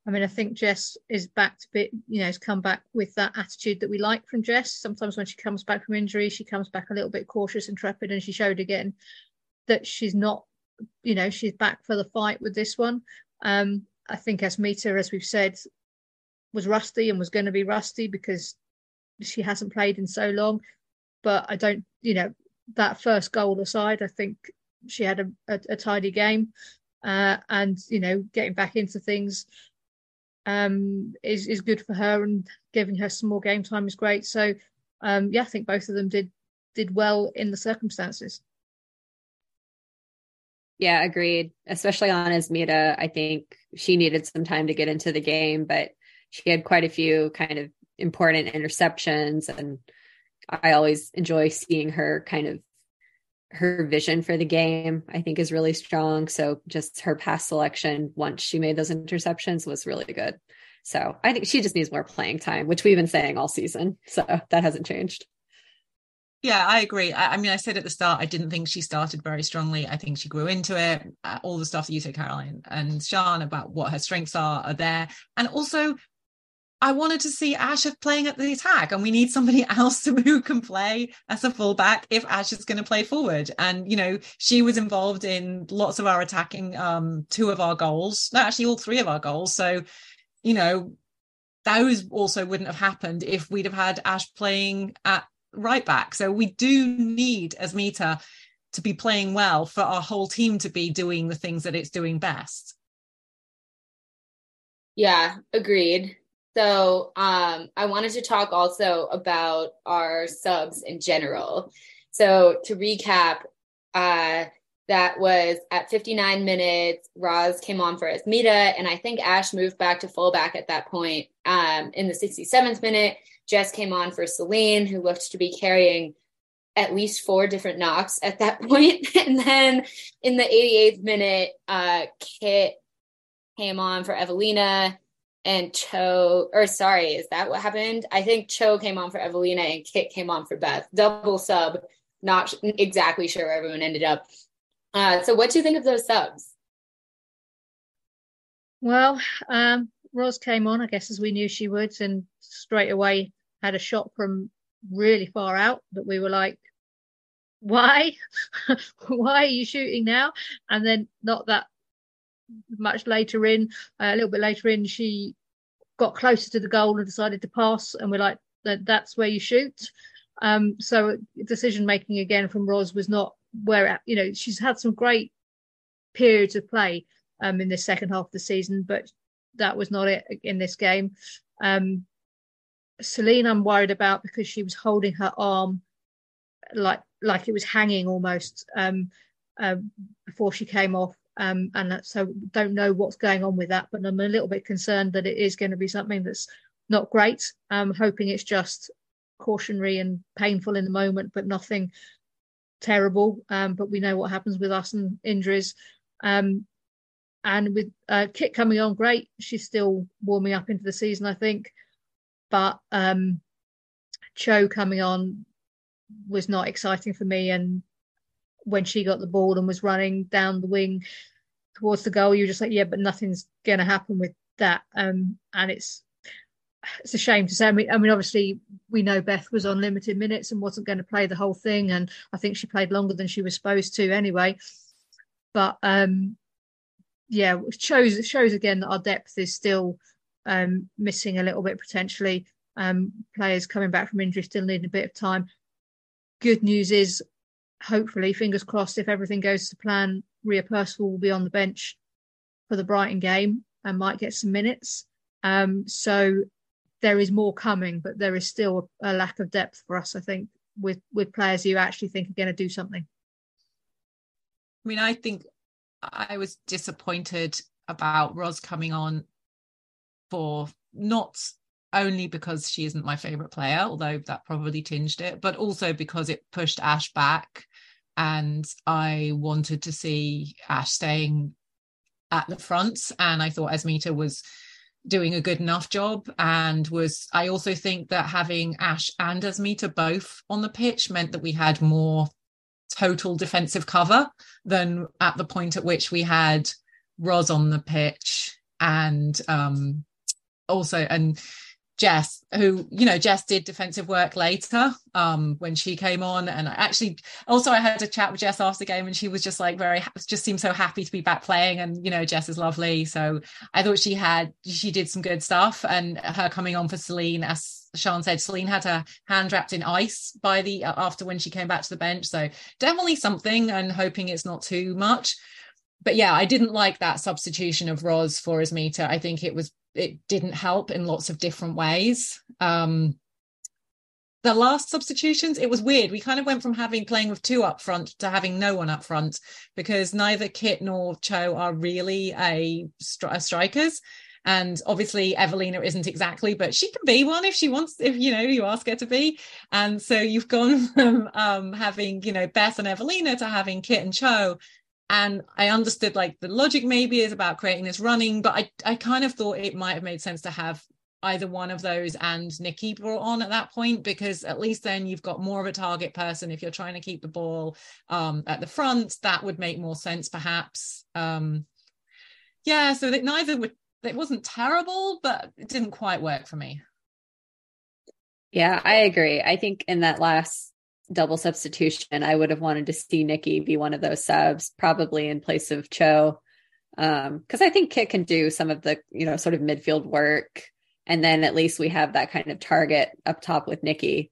I mean, I think Jess is back to be, you know, has come back with that attitude that we like from Jess. Sometimes when she comes back from injury, she comes back a little bit cautious and trepid, and she showed again that she's not, you know, she's back for the fight with this one. Um, I think as Asmita, as we've said, was rusty and was going to be rusty because she hasn't played in so long. But I don't, you know, that first goal aside, I think she had a, a, a tidy game. Uh, and, you know, getting back into things um, is, is good for her and giving her some more game time is great. So, um, yeah, I think both of them did did well in the circumstances. Yeah, agreed. Especially on Asmita, I think she needed some time to get into the game, but she had quite a few kind of important interceptions, and I always enjoy seeing her kind of her vision for the game. I think is really strong. So just her pass selection once she made those interceptions was really good. So I think she just needs more playing time, which we've been saying all season. So that hasn't changed. Yeah, I agree. I, I, mean, I said at the start, I didn't think she started very strongly. I think she grew into it. Uh, all the stuff that you said, Caroline and Sian, about what her strengths are, are there. And also, I wanted to see Ash playing at the attack, and we need somebody else who can play as a fullback if Ash is going to play forward. And you know, she was involved in lots of our attacking, um, two of our goals, no, actually all three of our goals. So, you know, those also wouldn't have happened if we'd have had Ash playing at right back. So we do need Asmita to be playing well for our whole team to be doing the things that it's doing best. Yeah, agreed. So um, I wanted to talk also about our subs in general. So to recap, uh, that was at 59 minutes, Roz came on for Asmita, and I think Ash moved back to fullback at that point. Um, in the 67th minute, Jess came on for Celin, who looked to be carrying at least four different knocks at that point. and then in the 88th minute, uh, Kit came on for Eveliina. and Cho, or sorry, is that what happened? I think Cho came on for Eveliina and Kit came on for Beth. Double sub. Not exactly sure where everyone ended up. Uh, so, what do you think of those subs? Well, um, Roz came on, I guess, as we knew she would, and straight away had a shot from really far out that we were like, why? why are you shooting now? And then not that much later in, uh, a little bit later in, she got closer to the goal and decided to pass, and we're like, that that's where you shoot. Um, so decision making again from Roz was not where you know she's had some great periods of play um, in the second half of the season, but that was not it in this game. Um, Celin, I'm worried about because she was holding her arm like like it was hanging almost um, uh, before she came off, um, and so don't know what's going on with that. But I'm a little bit concerned that it is going to be something that's not great. I'm hoping it's just cautionary and painful in the moment, but nothing terrible. Um, but we know what happens with us and injuries. Um, and with uh, Kit coming on, great. She's still warming up into the season, I think. But um, Cho coming on was not exciting for me. And when she got the ball and was running down the wing towards the goal, you're just like, yeah, but nothing's going to happen with that. Um, and it's it's a shame to say. I mean, I mean, obviously, we know Beth was on limited minutes and wasn't going to play the whole thing, and I think she played longer than she was supposed to anyway. But um, yeah, shows shows again that our depth is still um, missing a little bit potentially. Um, players coming back from injury still need a bit of time. Good news is, hopefully, fingers crossed, if everything goes to plan, Ria Percival will be on the bench for the Brighton game and might get some minutes. Um, so there is more coming, but there is still a, a lack of depth for us, I think, with with players who actually think are going to do something. I mean, I think I was disappointed about Roz coming on for not only because she isn't my favorite player, although that probably tinged it, but also because it pushed Ash back. And I wanted to see Ash staying at the front. And I thought Asmita was doing a good enough job. And was I also think that having Ash and Asmita both on the pitch meant that we had more total defensive cover than at the point at which we had Roz on the pitch and um, also and Jess, who you know, Jess did defensive work later um, when she came on, and I actually also I had a chat with Jess after the game, and she was just like very just seemed so happy to be back playing, and you know, Jess is lovely, so I thought she had she did some good stuff, and her coming on for Celin, as Sian said, Celin had her hand wrapped in ice by the after when she came back to the bench, so definitely something, and hoping it's not too much. But yeah, I didn't like that substitution of Roz for Asmita. I think it was it didn't help in lots of different ways. Um, the last substitutions, it was weird. We kind of went from having playing with two up front to having no one up front because neither Kit nor Cho are really a, a strikers. And obviously, Eveliina isn't exactly, but she can be one if she wants, if you know, you ask her to be. And so you've gone from um, having, you know, Beth and Eveliina to having Kit and Cho and i understood like the logic maybe is about creating this running but i i kind of thought it might have made sense to have either one of those and Nikki brought on at that point because at least then you've got more of a target person if you're trying to keep the ball um, at the front. That would make more sense perhaps. Um, yeah so that neither would it wasn't terrible but it didn't quite work for me. Yeah i agree. I think in that last double substitution, I would have wanted to see Nikki be one of those subs, probably in place of Cho. Um, because I think Kit can do some of the, you know, sort of midfield work. And then at least we have that kind of target up top with Nikki.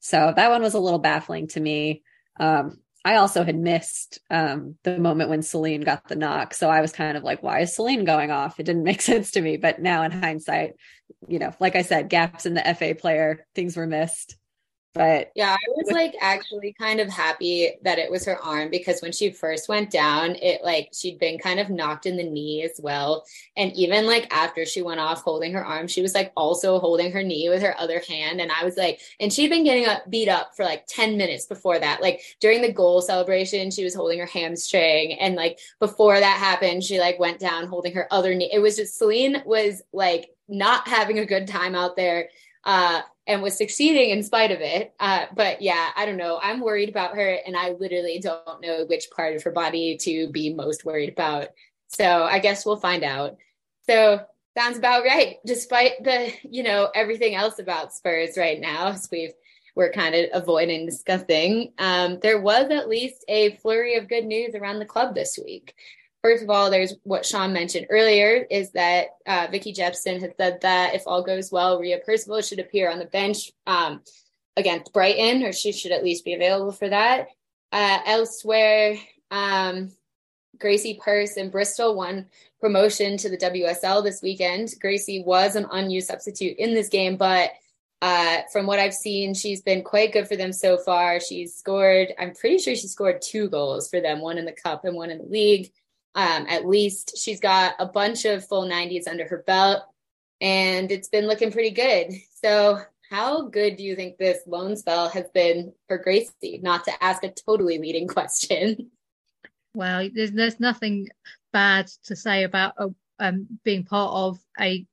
So that one was a little baffling to me. Um, I also had missed um, the moment when Celin got the knock. So I was kind of like, why is Celin going off? It didn't make sense to me. But now in hindsight, you know, like I said, gaps in the FA player, things were missed. But yeah, I was like actually kind of happy that it was her arm because when she first went down, it like she'd been kind of knocked in the knee as well. And even like after she went off holding her arm, she was like also holding her knee with her other hand. And I was like, and she'd been getting up, beat up for like 10 minutes before that. Like during the goal celebration, she was holding her hamstring. And like before that happened, she like went down holding her other knee. It was just Celin was like not having a good time out there. Uh, and was succeeding in spite of it. Uh, but yeah, I don't know. I'm worried about her, and I literally don't know which part of her body to be most worried about. So I guess we'll find out. So sounds about right, despite the you know everything else about Spurs right now, as we've we're kind of avoiding discussing. Um, there was at least a flurry of good news around the club this week. First of all, there's what Sian mentioned earlier is that uh, Vicky Jepson has said that if all goes well, Ria Percival should appear on the bench um, against Brighton, or she should at least be available for that. Uh, elsewhere, um, Gracie Pearse and Bristol won promotion to the WSL this weekend. Gracie was an unused substitute in this game, but uh, from what I've seen, she's been quite good for them so far. She's scored, I'm pretty sure she scored two goals for them, one in the cup and one in the league um, at least. She's got a bunch of full 90s under her belt, and it's been looking pretty good. So, how good do you think this loan spell has been for Gracie? Not to ask a totally leading question. Well, there's there's nothing bad to say about uh, um, being part of a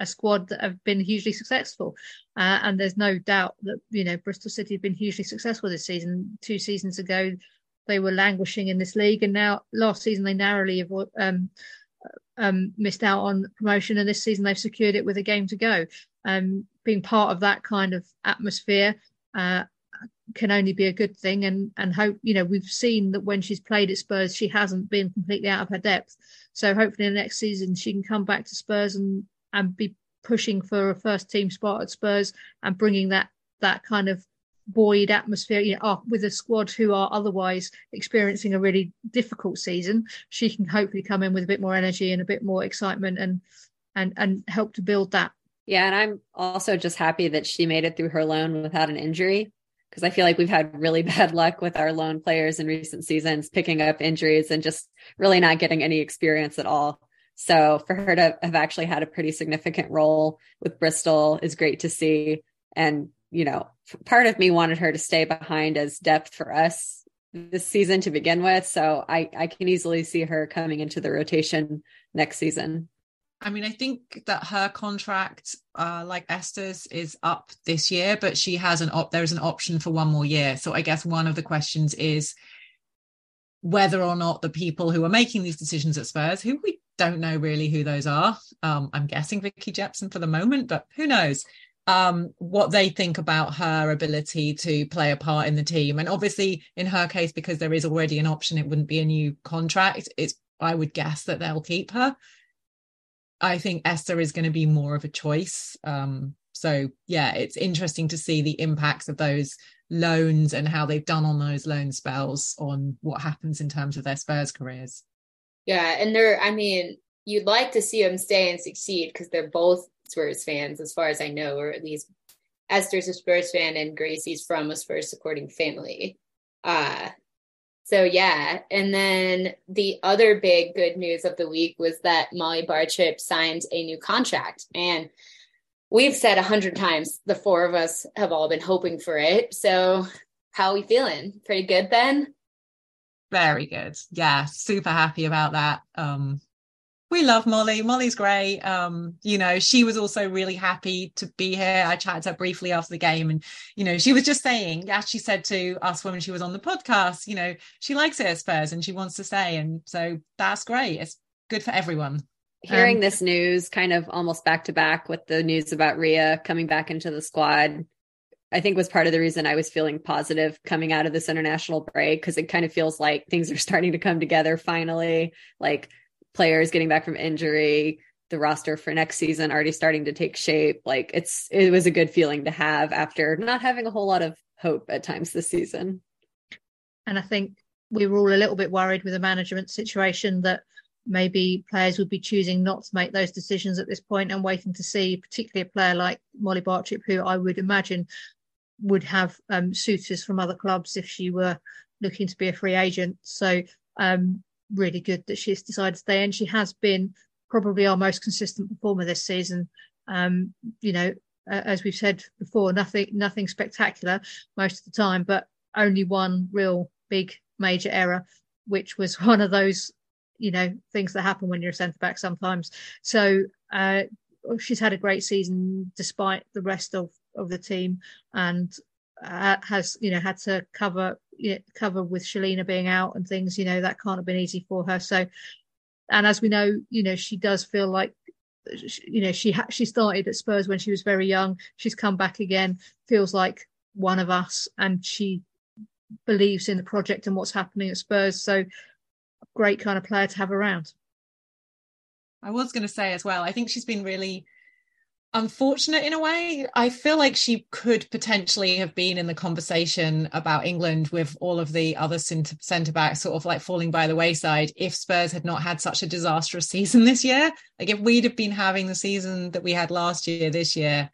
a squad that have been hugely successful. Uh, and there's no doubt that, you know, Bristol City have been hugely successful this season. Two seasons ago, they were languishing in this league, and now last season they narrowly um, um, missed out on promotion, and this season they've secured it with a game to go. Um, being part of that kind of atmosphere uh, can only be a good thing, and and hope you know we've seen that when she's played at Spurs, she hasn't been completely out of her depth. So hopefully, in the next season she can come back to Spurs and and be pushing for a first team spot at Spurs and bringing that that kind of buoyed atmosphere, you know, oh, with a squad who are otherwise experiencing a really difficult season, she can hopefully come in with a bit more energy and a bit more excitement and and and help to build that. Yeah, and I'm also just happy that she made it through her loan without an injury because I feel like we've had really bad luck with our loan players in recent seasons picking up injuries and just really not getting any experience at all. So for her to have actually had a pretty significant role with Bristol is great to see. And you know, part of me wanted her to stay behind as depth for us this season to begin with. So I, I can easily see her coming into the rotation next season. I mean, I think that her contract, uh, like Esther's, is up this year, but she has an op. There's an option for one more year. So I guess one of the questions is whether or not the people who are making these decisions at Spurs, who we don't know really who those are. Um, I'm guessing Vicky Jepson for the moment, but who knows? Um, what they think about her ability to play a part in the team. And obviously, in her case, because there is already an option, it wouldn't be a new contract. It's I would guess that they'll keep her. I think Esther is going to be more of a choice. Um, so yeah, it's interesting to see the impacts of those loans and how they've done on those loan spells on what happens in terms of their Spurs careers. Yeah, and they're I mean, you'd like to see them stay and succeed because they're both Spurs fans, as far as I know, or at least Esther's a Spurs fan and Gracie's from a Spurs supporting family. Uh, so yeah, and then the other big good news of the week was that Molly Bartrip signed a new contract, and we've said a hundred times the four of us have all been hoping for it. So how are we feeling? Pretty good, Ben. Very good. Yeah, super happy about that. Um, we love Molly. Molly's great. Um, you know, she was also really happy to be here. I chatted to her briefly after the game, and you know, she was just saying, as she said to us when she was on the podcast, you know, she likes it at Spurs and she wants to stay, and so that's great. It's good for everyone. Hearing um, this news, kind of almost back to back with the news about Ria coming back into the squad, I think was part of the reason I was feeling positive coming out of this international break because it kind of feels like things are starting to come together finally. Like players getting back from injury, the roster for next season already starting to take shape. Like it's it was a good feeling to have after not having a whole lot of hope at times this season. And I think we were all a little bit worried with the management situation that maybe players would be choosing not to make those decisions at this point and waiting to see, particularly a player like Molly Bartrip, who I would imagine would have um, suitors from other clubs if she were looking to be a free agent. So um, really good that she's decided to stay, and she has been probably our most consistent performer this season. Um, you know, as we've said before, nothing nothing spectacular most of the time, but only one real big major error, which was one of those you know things that happen when you're a centre back sometimes. So uh, she's had a great season despite the rest of of the team, and uh, has you know had to cover you know, cover with Shelina being out and things. You know that can't have been easy for her. So, and as we know, you know she does feel like you know she ha- she started at Spurs when she was very young. She's come back again. Feels like one of us, and she believes in the project and what's happening at Spurs. So great kind of player to have around. I was going to say as well, I think she's been really unfortunate in a way. I feel like she could potentially have been in the conversation about England with all of the other centre backs sort of like falling by the wayside if Spurs had not had such a disastrous season this year. Like if we'd have been having the season that we had last year, this year,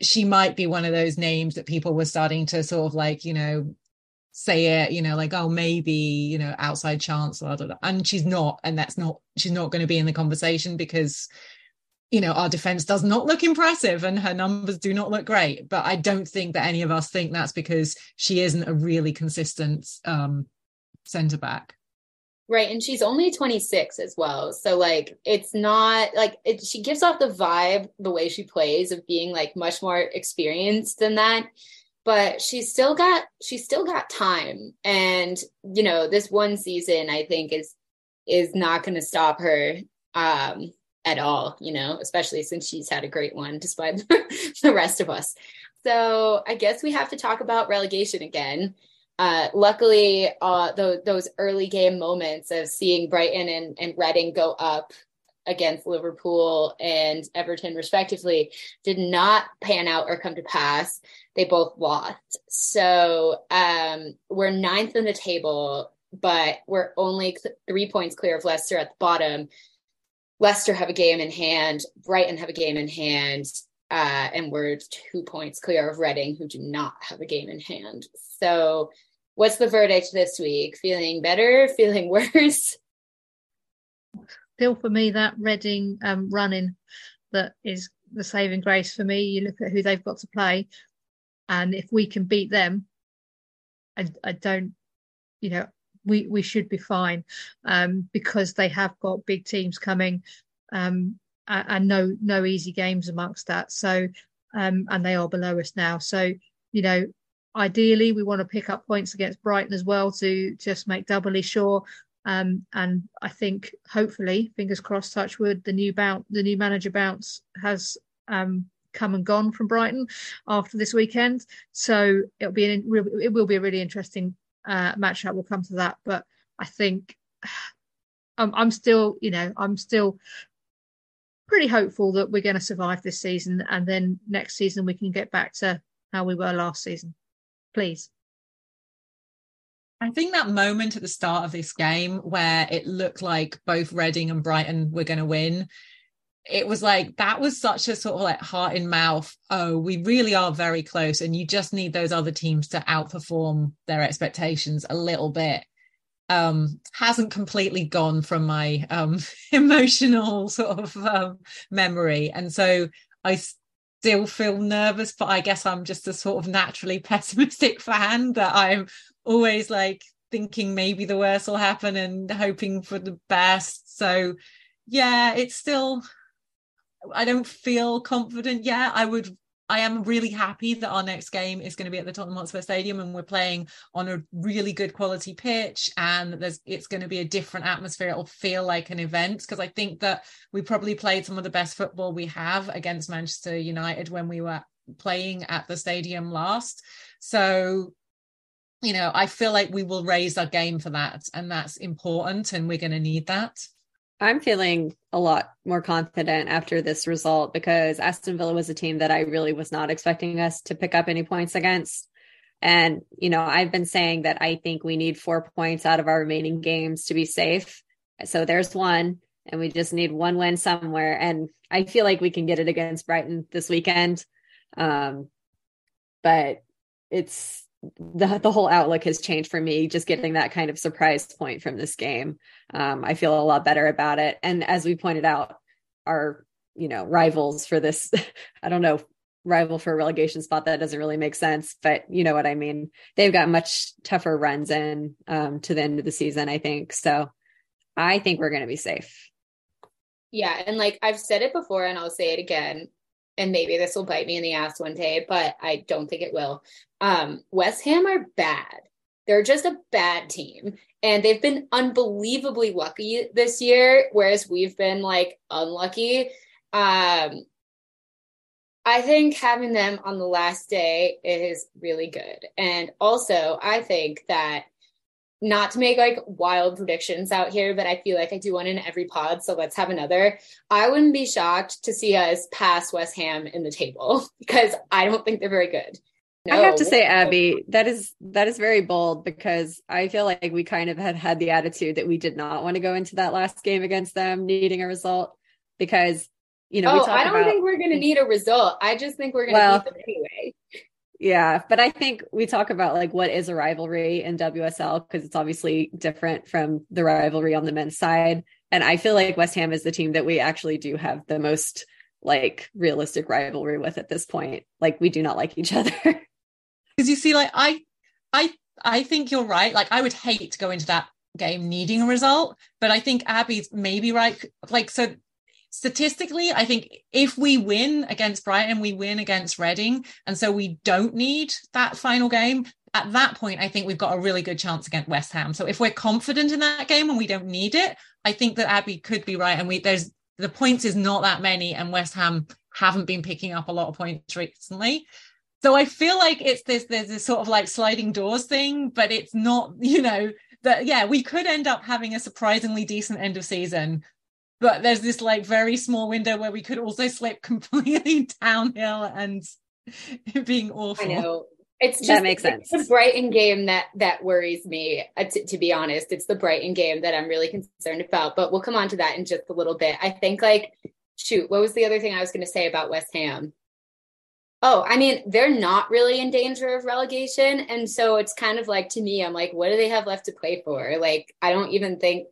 she might be one of those names that people were starting to sort of like, you know, say it, you know, like, oh, maybe, you know, outside chance, blah, blah, blah. and she's not, and that's not, she's not going to be in the conversation because, you know, our defense does not look impressive and her numbers do not look great. But I don't think that any of us think that's because she isn't a really consistent um, centre back. Right. And she's only 26 as well. So, like, it's not like it, she gives off the vibe, the way she plays, of being like much more experienced than that but she's still got she's still got time and you know this one season i think is is not going to stop her um at all you know especially since she's had a great one despite the rest of us so i guess we have to talk about relegation again uh, luckily, uh, those early game moments of seeing Brighton and, and Reading go up against Liverpool and Everton, respectively, did not pan out or come to pass they both lost. So um, we're ninth in the table, but we're only three points clear of Leicester at the bottom. Leicester have a game in hand, Brighton have a game in hand, uh, and we're two points clear of Reading, who do not have a game in hand. So, what's the verdict this week? Feeling better? Feeling worse? Still, for me, that Reading um, running that is the saving grace for me. You look at who they've got to play. And if we can beat them, I, I don't, you know, we, we should be fine um, because they have got big teams coming um, and, no no easy games amongst that. So um, and they are below us now. So you know, ideally we want to pick up points against Brighton as well to just make doubly sure. Um, and I think hopefully, fingers crossed, touch wood, the new bounce, the new manager bounce has um, come and gone from Brighton after this weekend. So it'll be an, it will be a really interesting uh, matchup. We'll come to that, but I think I'm, I'm still, you know, I'm still pretty hopeful that we're going to survive this season, and then next season we can get back to how we were last season. Please. I think that moment at the start of this game where it looked like both Reading and Brighton were going to win it was like that was such a sort of like heart in mouth oh we really are very close and you just need those other teams to outperform their expectations a little bit. Um hasn't completely gone from my um emotional sort of um, memory and so i still feel nervous but i guess i'm just a sort of naturally pessimistic fan that i'm always like thinking maybe the worst will happen and hoping for the best. So yeah it's still I don't feel confident yet. I would I am really happy that our next game is going to be at the Tottenham Hotspur Stadium and we're playing on a really good quality pitch and there's it's going to be a different atmosphere. It'll feel like an event because I think that we probably played some of the best football we have against Manchester United when we were playing at the stadium last. So you know, I feel like we will raise our game for that and that's important and we're going to need that. I'm feeling a lot more confident after this result because Aston Villa was a team that I really was not expecting us to pick up any points against. And, you know, I've been saying that I think we need four points out of our remaining games to be safe. So there's one, and we just need one win somewhere. And I feel like we can get it against Brighton this weekend. Um, but it's the the whole outlook has changed for me just getting that kind of surprise point from this game. Um, I feel a lot better about it. And as we pointed out, our you know rivals for this, I don't know rival for a relegation spot that doesn't really make sense but you know what i mean they've got much tougher runs in um, to the end of the season i think so i think we're going to be safe yeah and like i've said it before and i'll say it again and maybe this will bite me in the ass one day but i don't think it will. Um, west ham are bad. They're just a bad team and they've been unbelievably lucky this year whereas we've been like unlucky. Um I think having them on the last day is really good. And also, I think that not to make like wild predictions out here, but I feel like I do one in every pod. So let's have another. I wouldn't be shocked to see us pass West Ham in the table because I don't think they're very good. No. I have to say, Abbie, that is that is very bold because I feel like we kind of had had the attitude that we did not want to go into that last game against them needing a result because you know, oh, I don't about, think we're going to mm. need a result. I just think we're going to well, need them anyway. Yeah, but I think we talk about like what is a rivalry in WSL because it's obviously different from the rivalry on the men's side. And I feel like West Ham is the team that we actually do have the most like realistic rivalry with at this point. Like we do not like each other. Because you see, like I, I, I think you're right. Like I would hate to go into that game needing a result, but I think Abbie's maybe right. Like so, statistically, I think if we win against Brighton, we win against Reading. And so we don't need that final game. At that point, I think we've got a really good chance against West Ham. So if we're confident in that game and we don't need it, I think that Abbie could be right. And we there's the points is not that many, and West Ham haven't been picking up a lot of points recently. So I feel like it's this there's this sort of like sliding doors thing, but it's not, you know, that yeah, we could end up having a surprisingly decent end of season but there's this like very small window where we could also slip completely downhill and being awful. I know. It's just that makes sense. It's the Brighton game that that worries me. Uh, t- to be honest, it's the Brighton game that I'm really concerned about. But we'll come on to that in just a little bit. I think like shoot, what was the other thing I was going to say about West Ham? Oh, I mean, they're not really in danger of relegation, and so it's kind of like to me, I'm like, what do they have left to play for? Like, I don't even think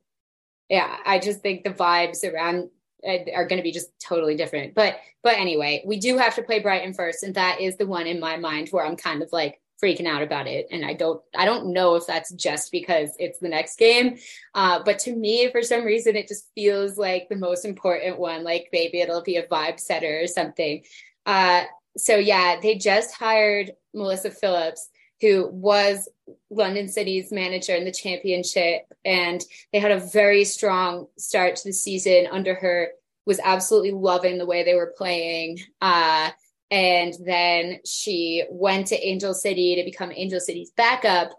yeah, I just think the vibes around are going to be just totally different. But but anyway, we do have to play Brighton first, and that is the one in my mind where I'm kind of like freaking out about it. And i don't i don't know if that's just because it's the next game uh, but to me for some reason it just feels like the most important one. Like maybe it'll be a vibe setter or something. Uh, so yeah they just hired melissa phillips who was London City's manager in the championship. And they had a very strong start to the season under her, was absolutely loving the way they were playing. Uh, and then she went to Angel City to become Angel City's backup.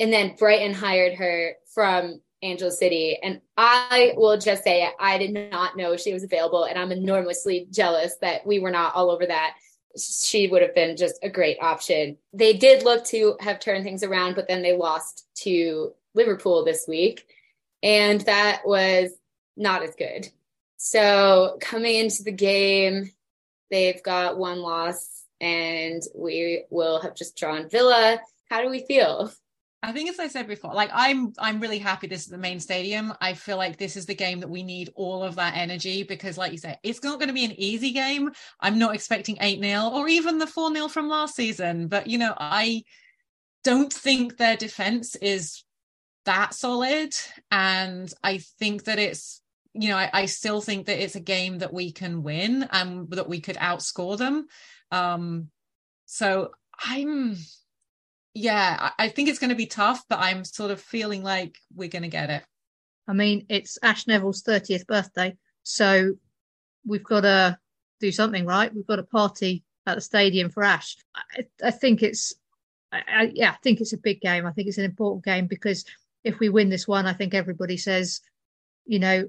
And then Brighton hired her from Angel City. And I will just say, I did not know she was available. And I'm enormously jealous that we were not all over that she would have been just a great option. They did look to have turned things around, but then they lost to Liverpool this week, and that was not as good. So coming into the game, they've got one loss, and we will have just drawn Villa. How do we feel? I think as I said before, like I'm I'm really happy this is the main stadium. I feel like this is the game that we need all of that energy because like you said, it's not going to be an easy game. I'm not expecting 8-0 or even the 4-0 from last season, but you know, I don't think their defense is that solid and I think that it's you know, I, I still think that it's a game that we can win and that we could outscore them. Um so I'm yeah, I think it's going to be tough, but I'm sort of feeling like we're going to get it. I mean, it's Ash Neville's 30th birthday, so we've got to do something, right? We've got a party at the stadium for Ash. I, I think it's, I, I, yeah, I think it's a big game. I think it's an important game because if we win this one, I think everybody says, you know,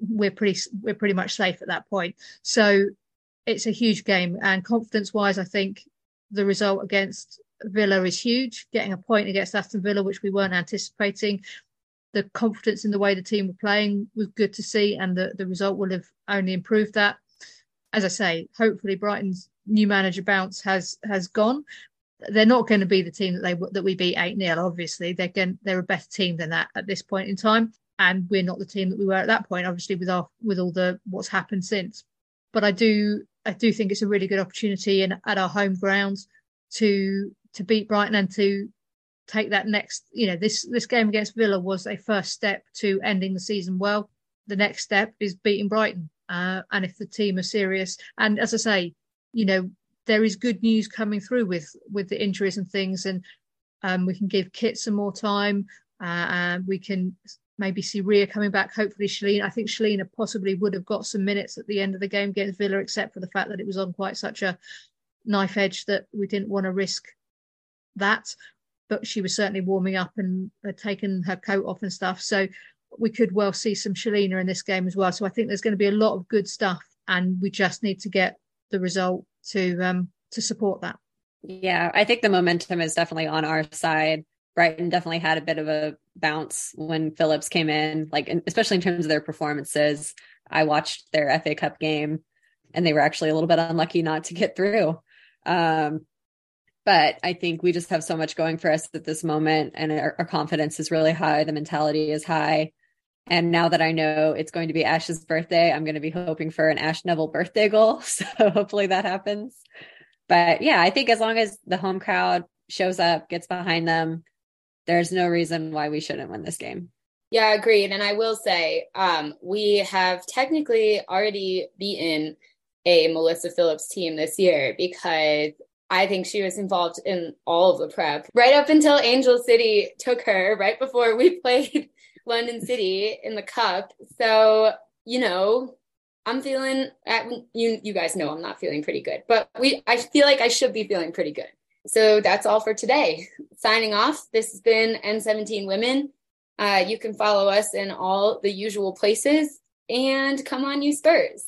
we're pretty, we're pretty much safe at that point. So it's a huge game, and confidence-wise, I think the result against Villa is huge. Getting a point against Aston Villa, which we weren't anticipating. The confidence in the way the team were playing was good to see, and the, the result will have only improved that. As I say, hopefully Brighton's new manager bounce has has gone. they're not going to be the team that they that we beat eight 0 Obviously, they're going they're a better team than that at this point in time, and we're not the team that we were at that point. Obviously, with our with all the what's happened since, but I do I do think it's a really good opportunity in at our home grounds to to beat Brighton and to take that next you know this this game against Villa was a first step to ending the season well. The next step is beating Brighton, uh, and if the team are serious, and as I say, you know there is good news coming through with with the injuries and things, and um, we can give Kit some more time. Uh, and we can maybe see Ria coming back. Hopefully, Shelina. I think Shelina possibly would have got some minutes at the end of the game against Villa, except for the fact that it was on quite such a knife edge that we didn't want to risk that. But she was certainly warming up and had taken her coat off and stuff. So we could well see some Shelina in this game as well. So I think there's going to be a lot of good stuff, and we just need to get the result to um, to support that. Yeah, I think the momentum is definitely on our side. Brighton definitely had a bit of a bounce when Phillips came in, like especially in terms of their performances. I watched their FA Cup game, and they were actually a little bit unlucky not to get through. Um, but I think we just have so much going for us at this moment, and our, our confidence is really high. The mentality is high. And now that I know it's going to be Ash's birthday, I'm going to be hoping for an Ash Neville birthday goal. So hopefully that happens. But yeah, I think as long as the home crowd shows up, gets behind them, there's no reason why we shouldn't win this game. Yeah, agreed. And I will say, um, we have technically already beaten a Melissa Phillips team this year because I think she was involved in all of the prep right up until Angel City took her right before we played London City in the cup. So, you know, I'm feeling at, you you guys know I'm not feeling pretty good, but we I feel like I should be feeling pretty good. So that's all for today. Signing off. This has been N17 Women. Uh, you can follow us in all the usual places and come on you Spurs.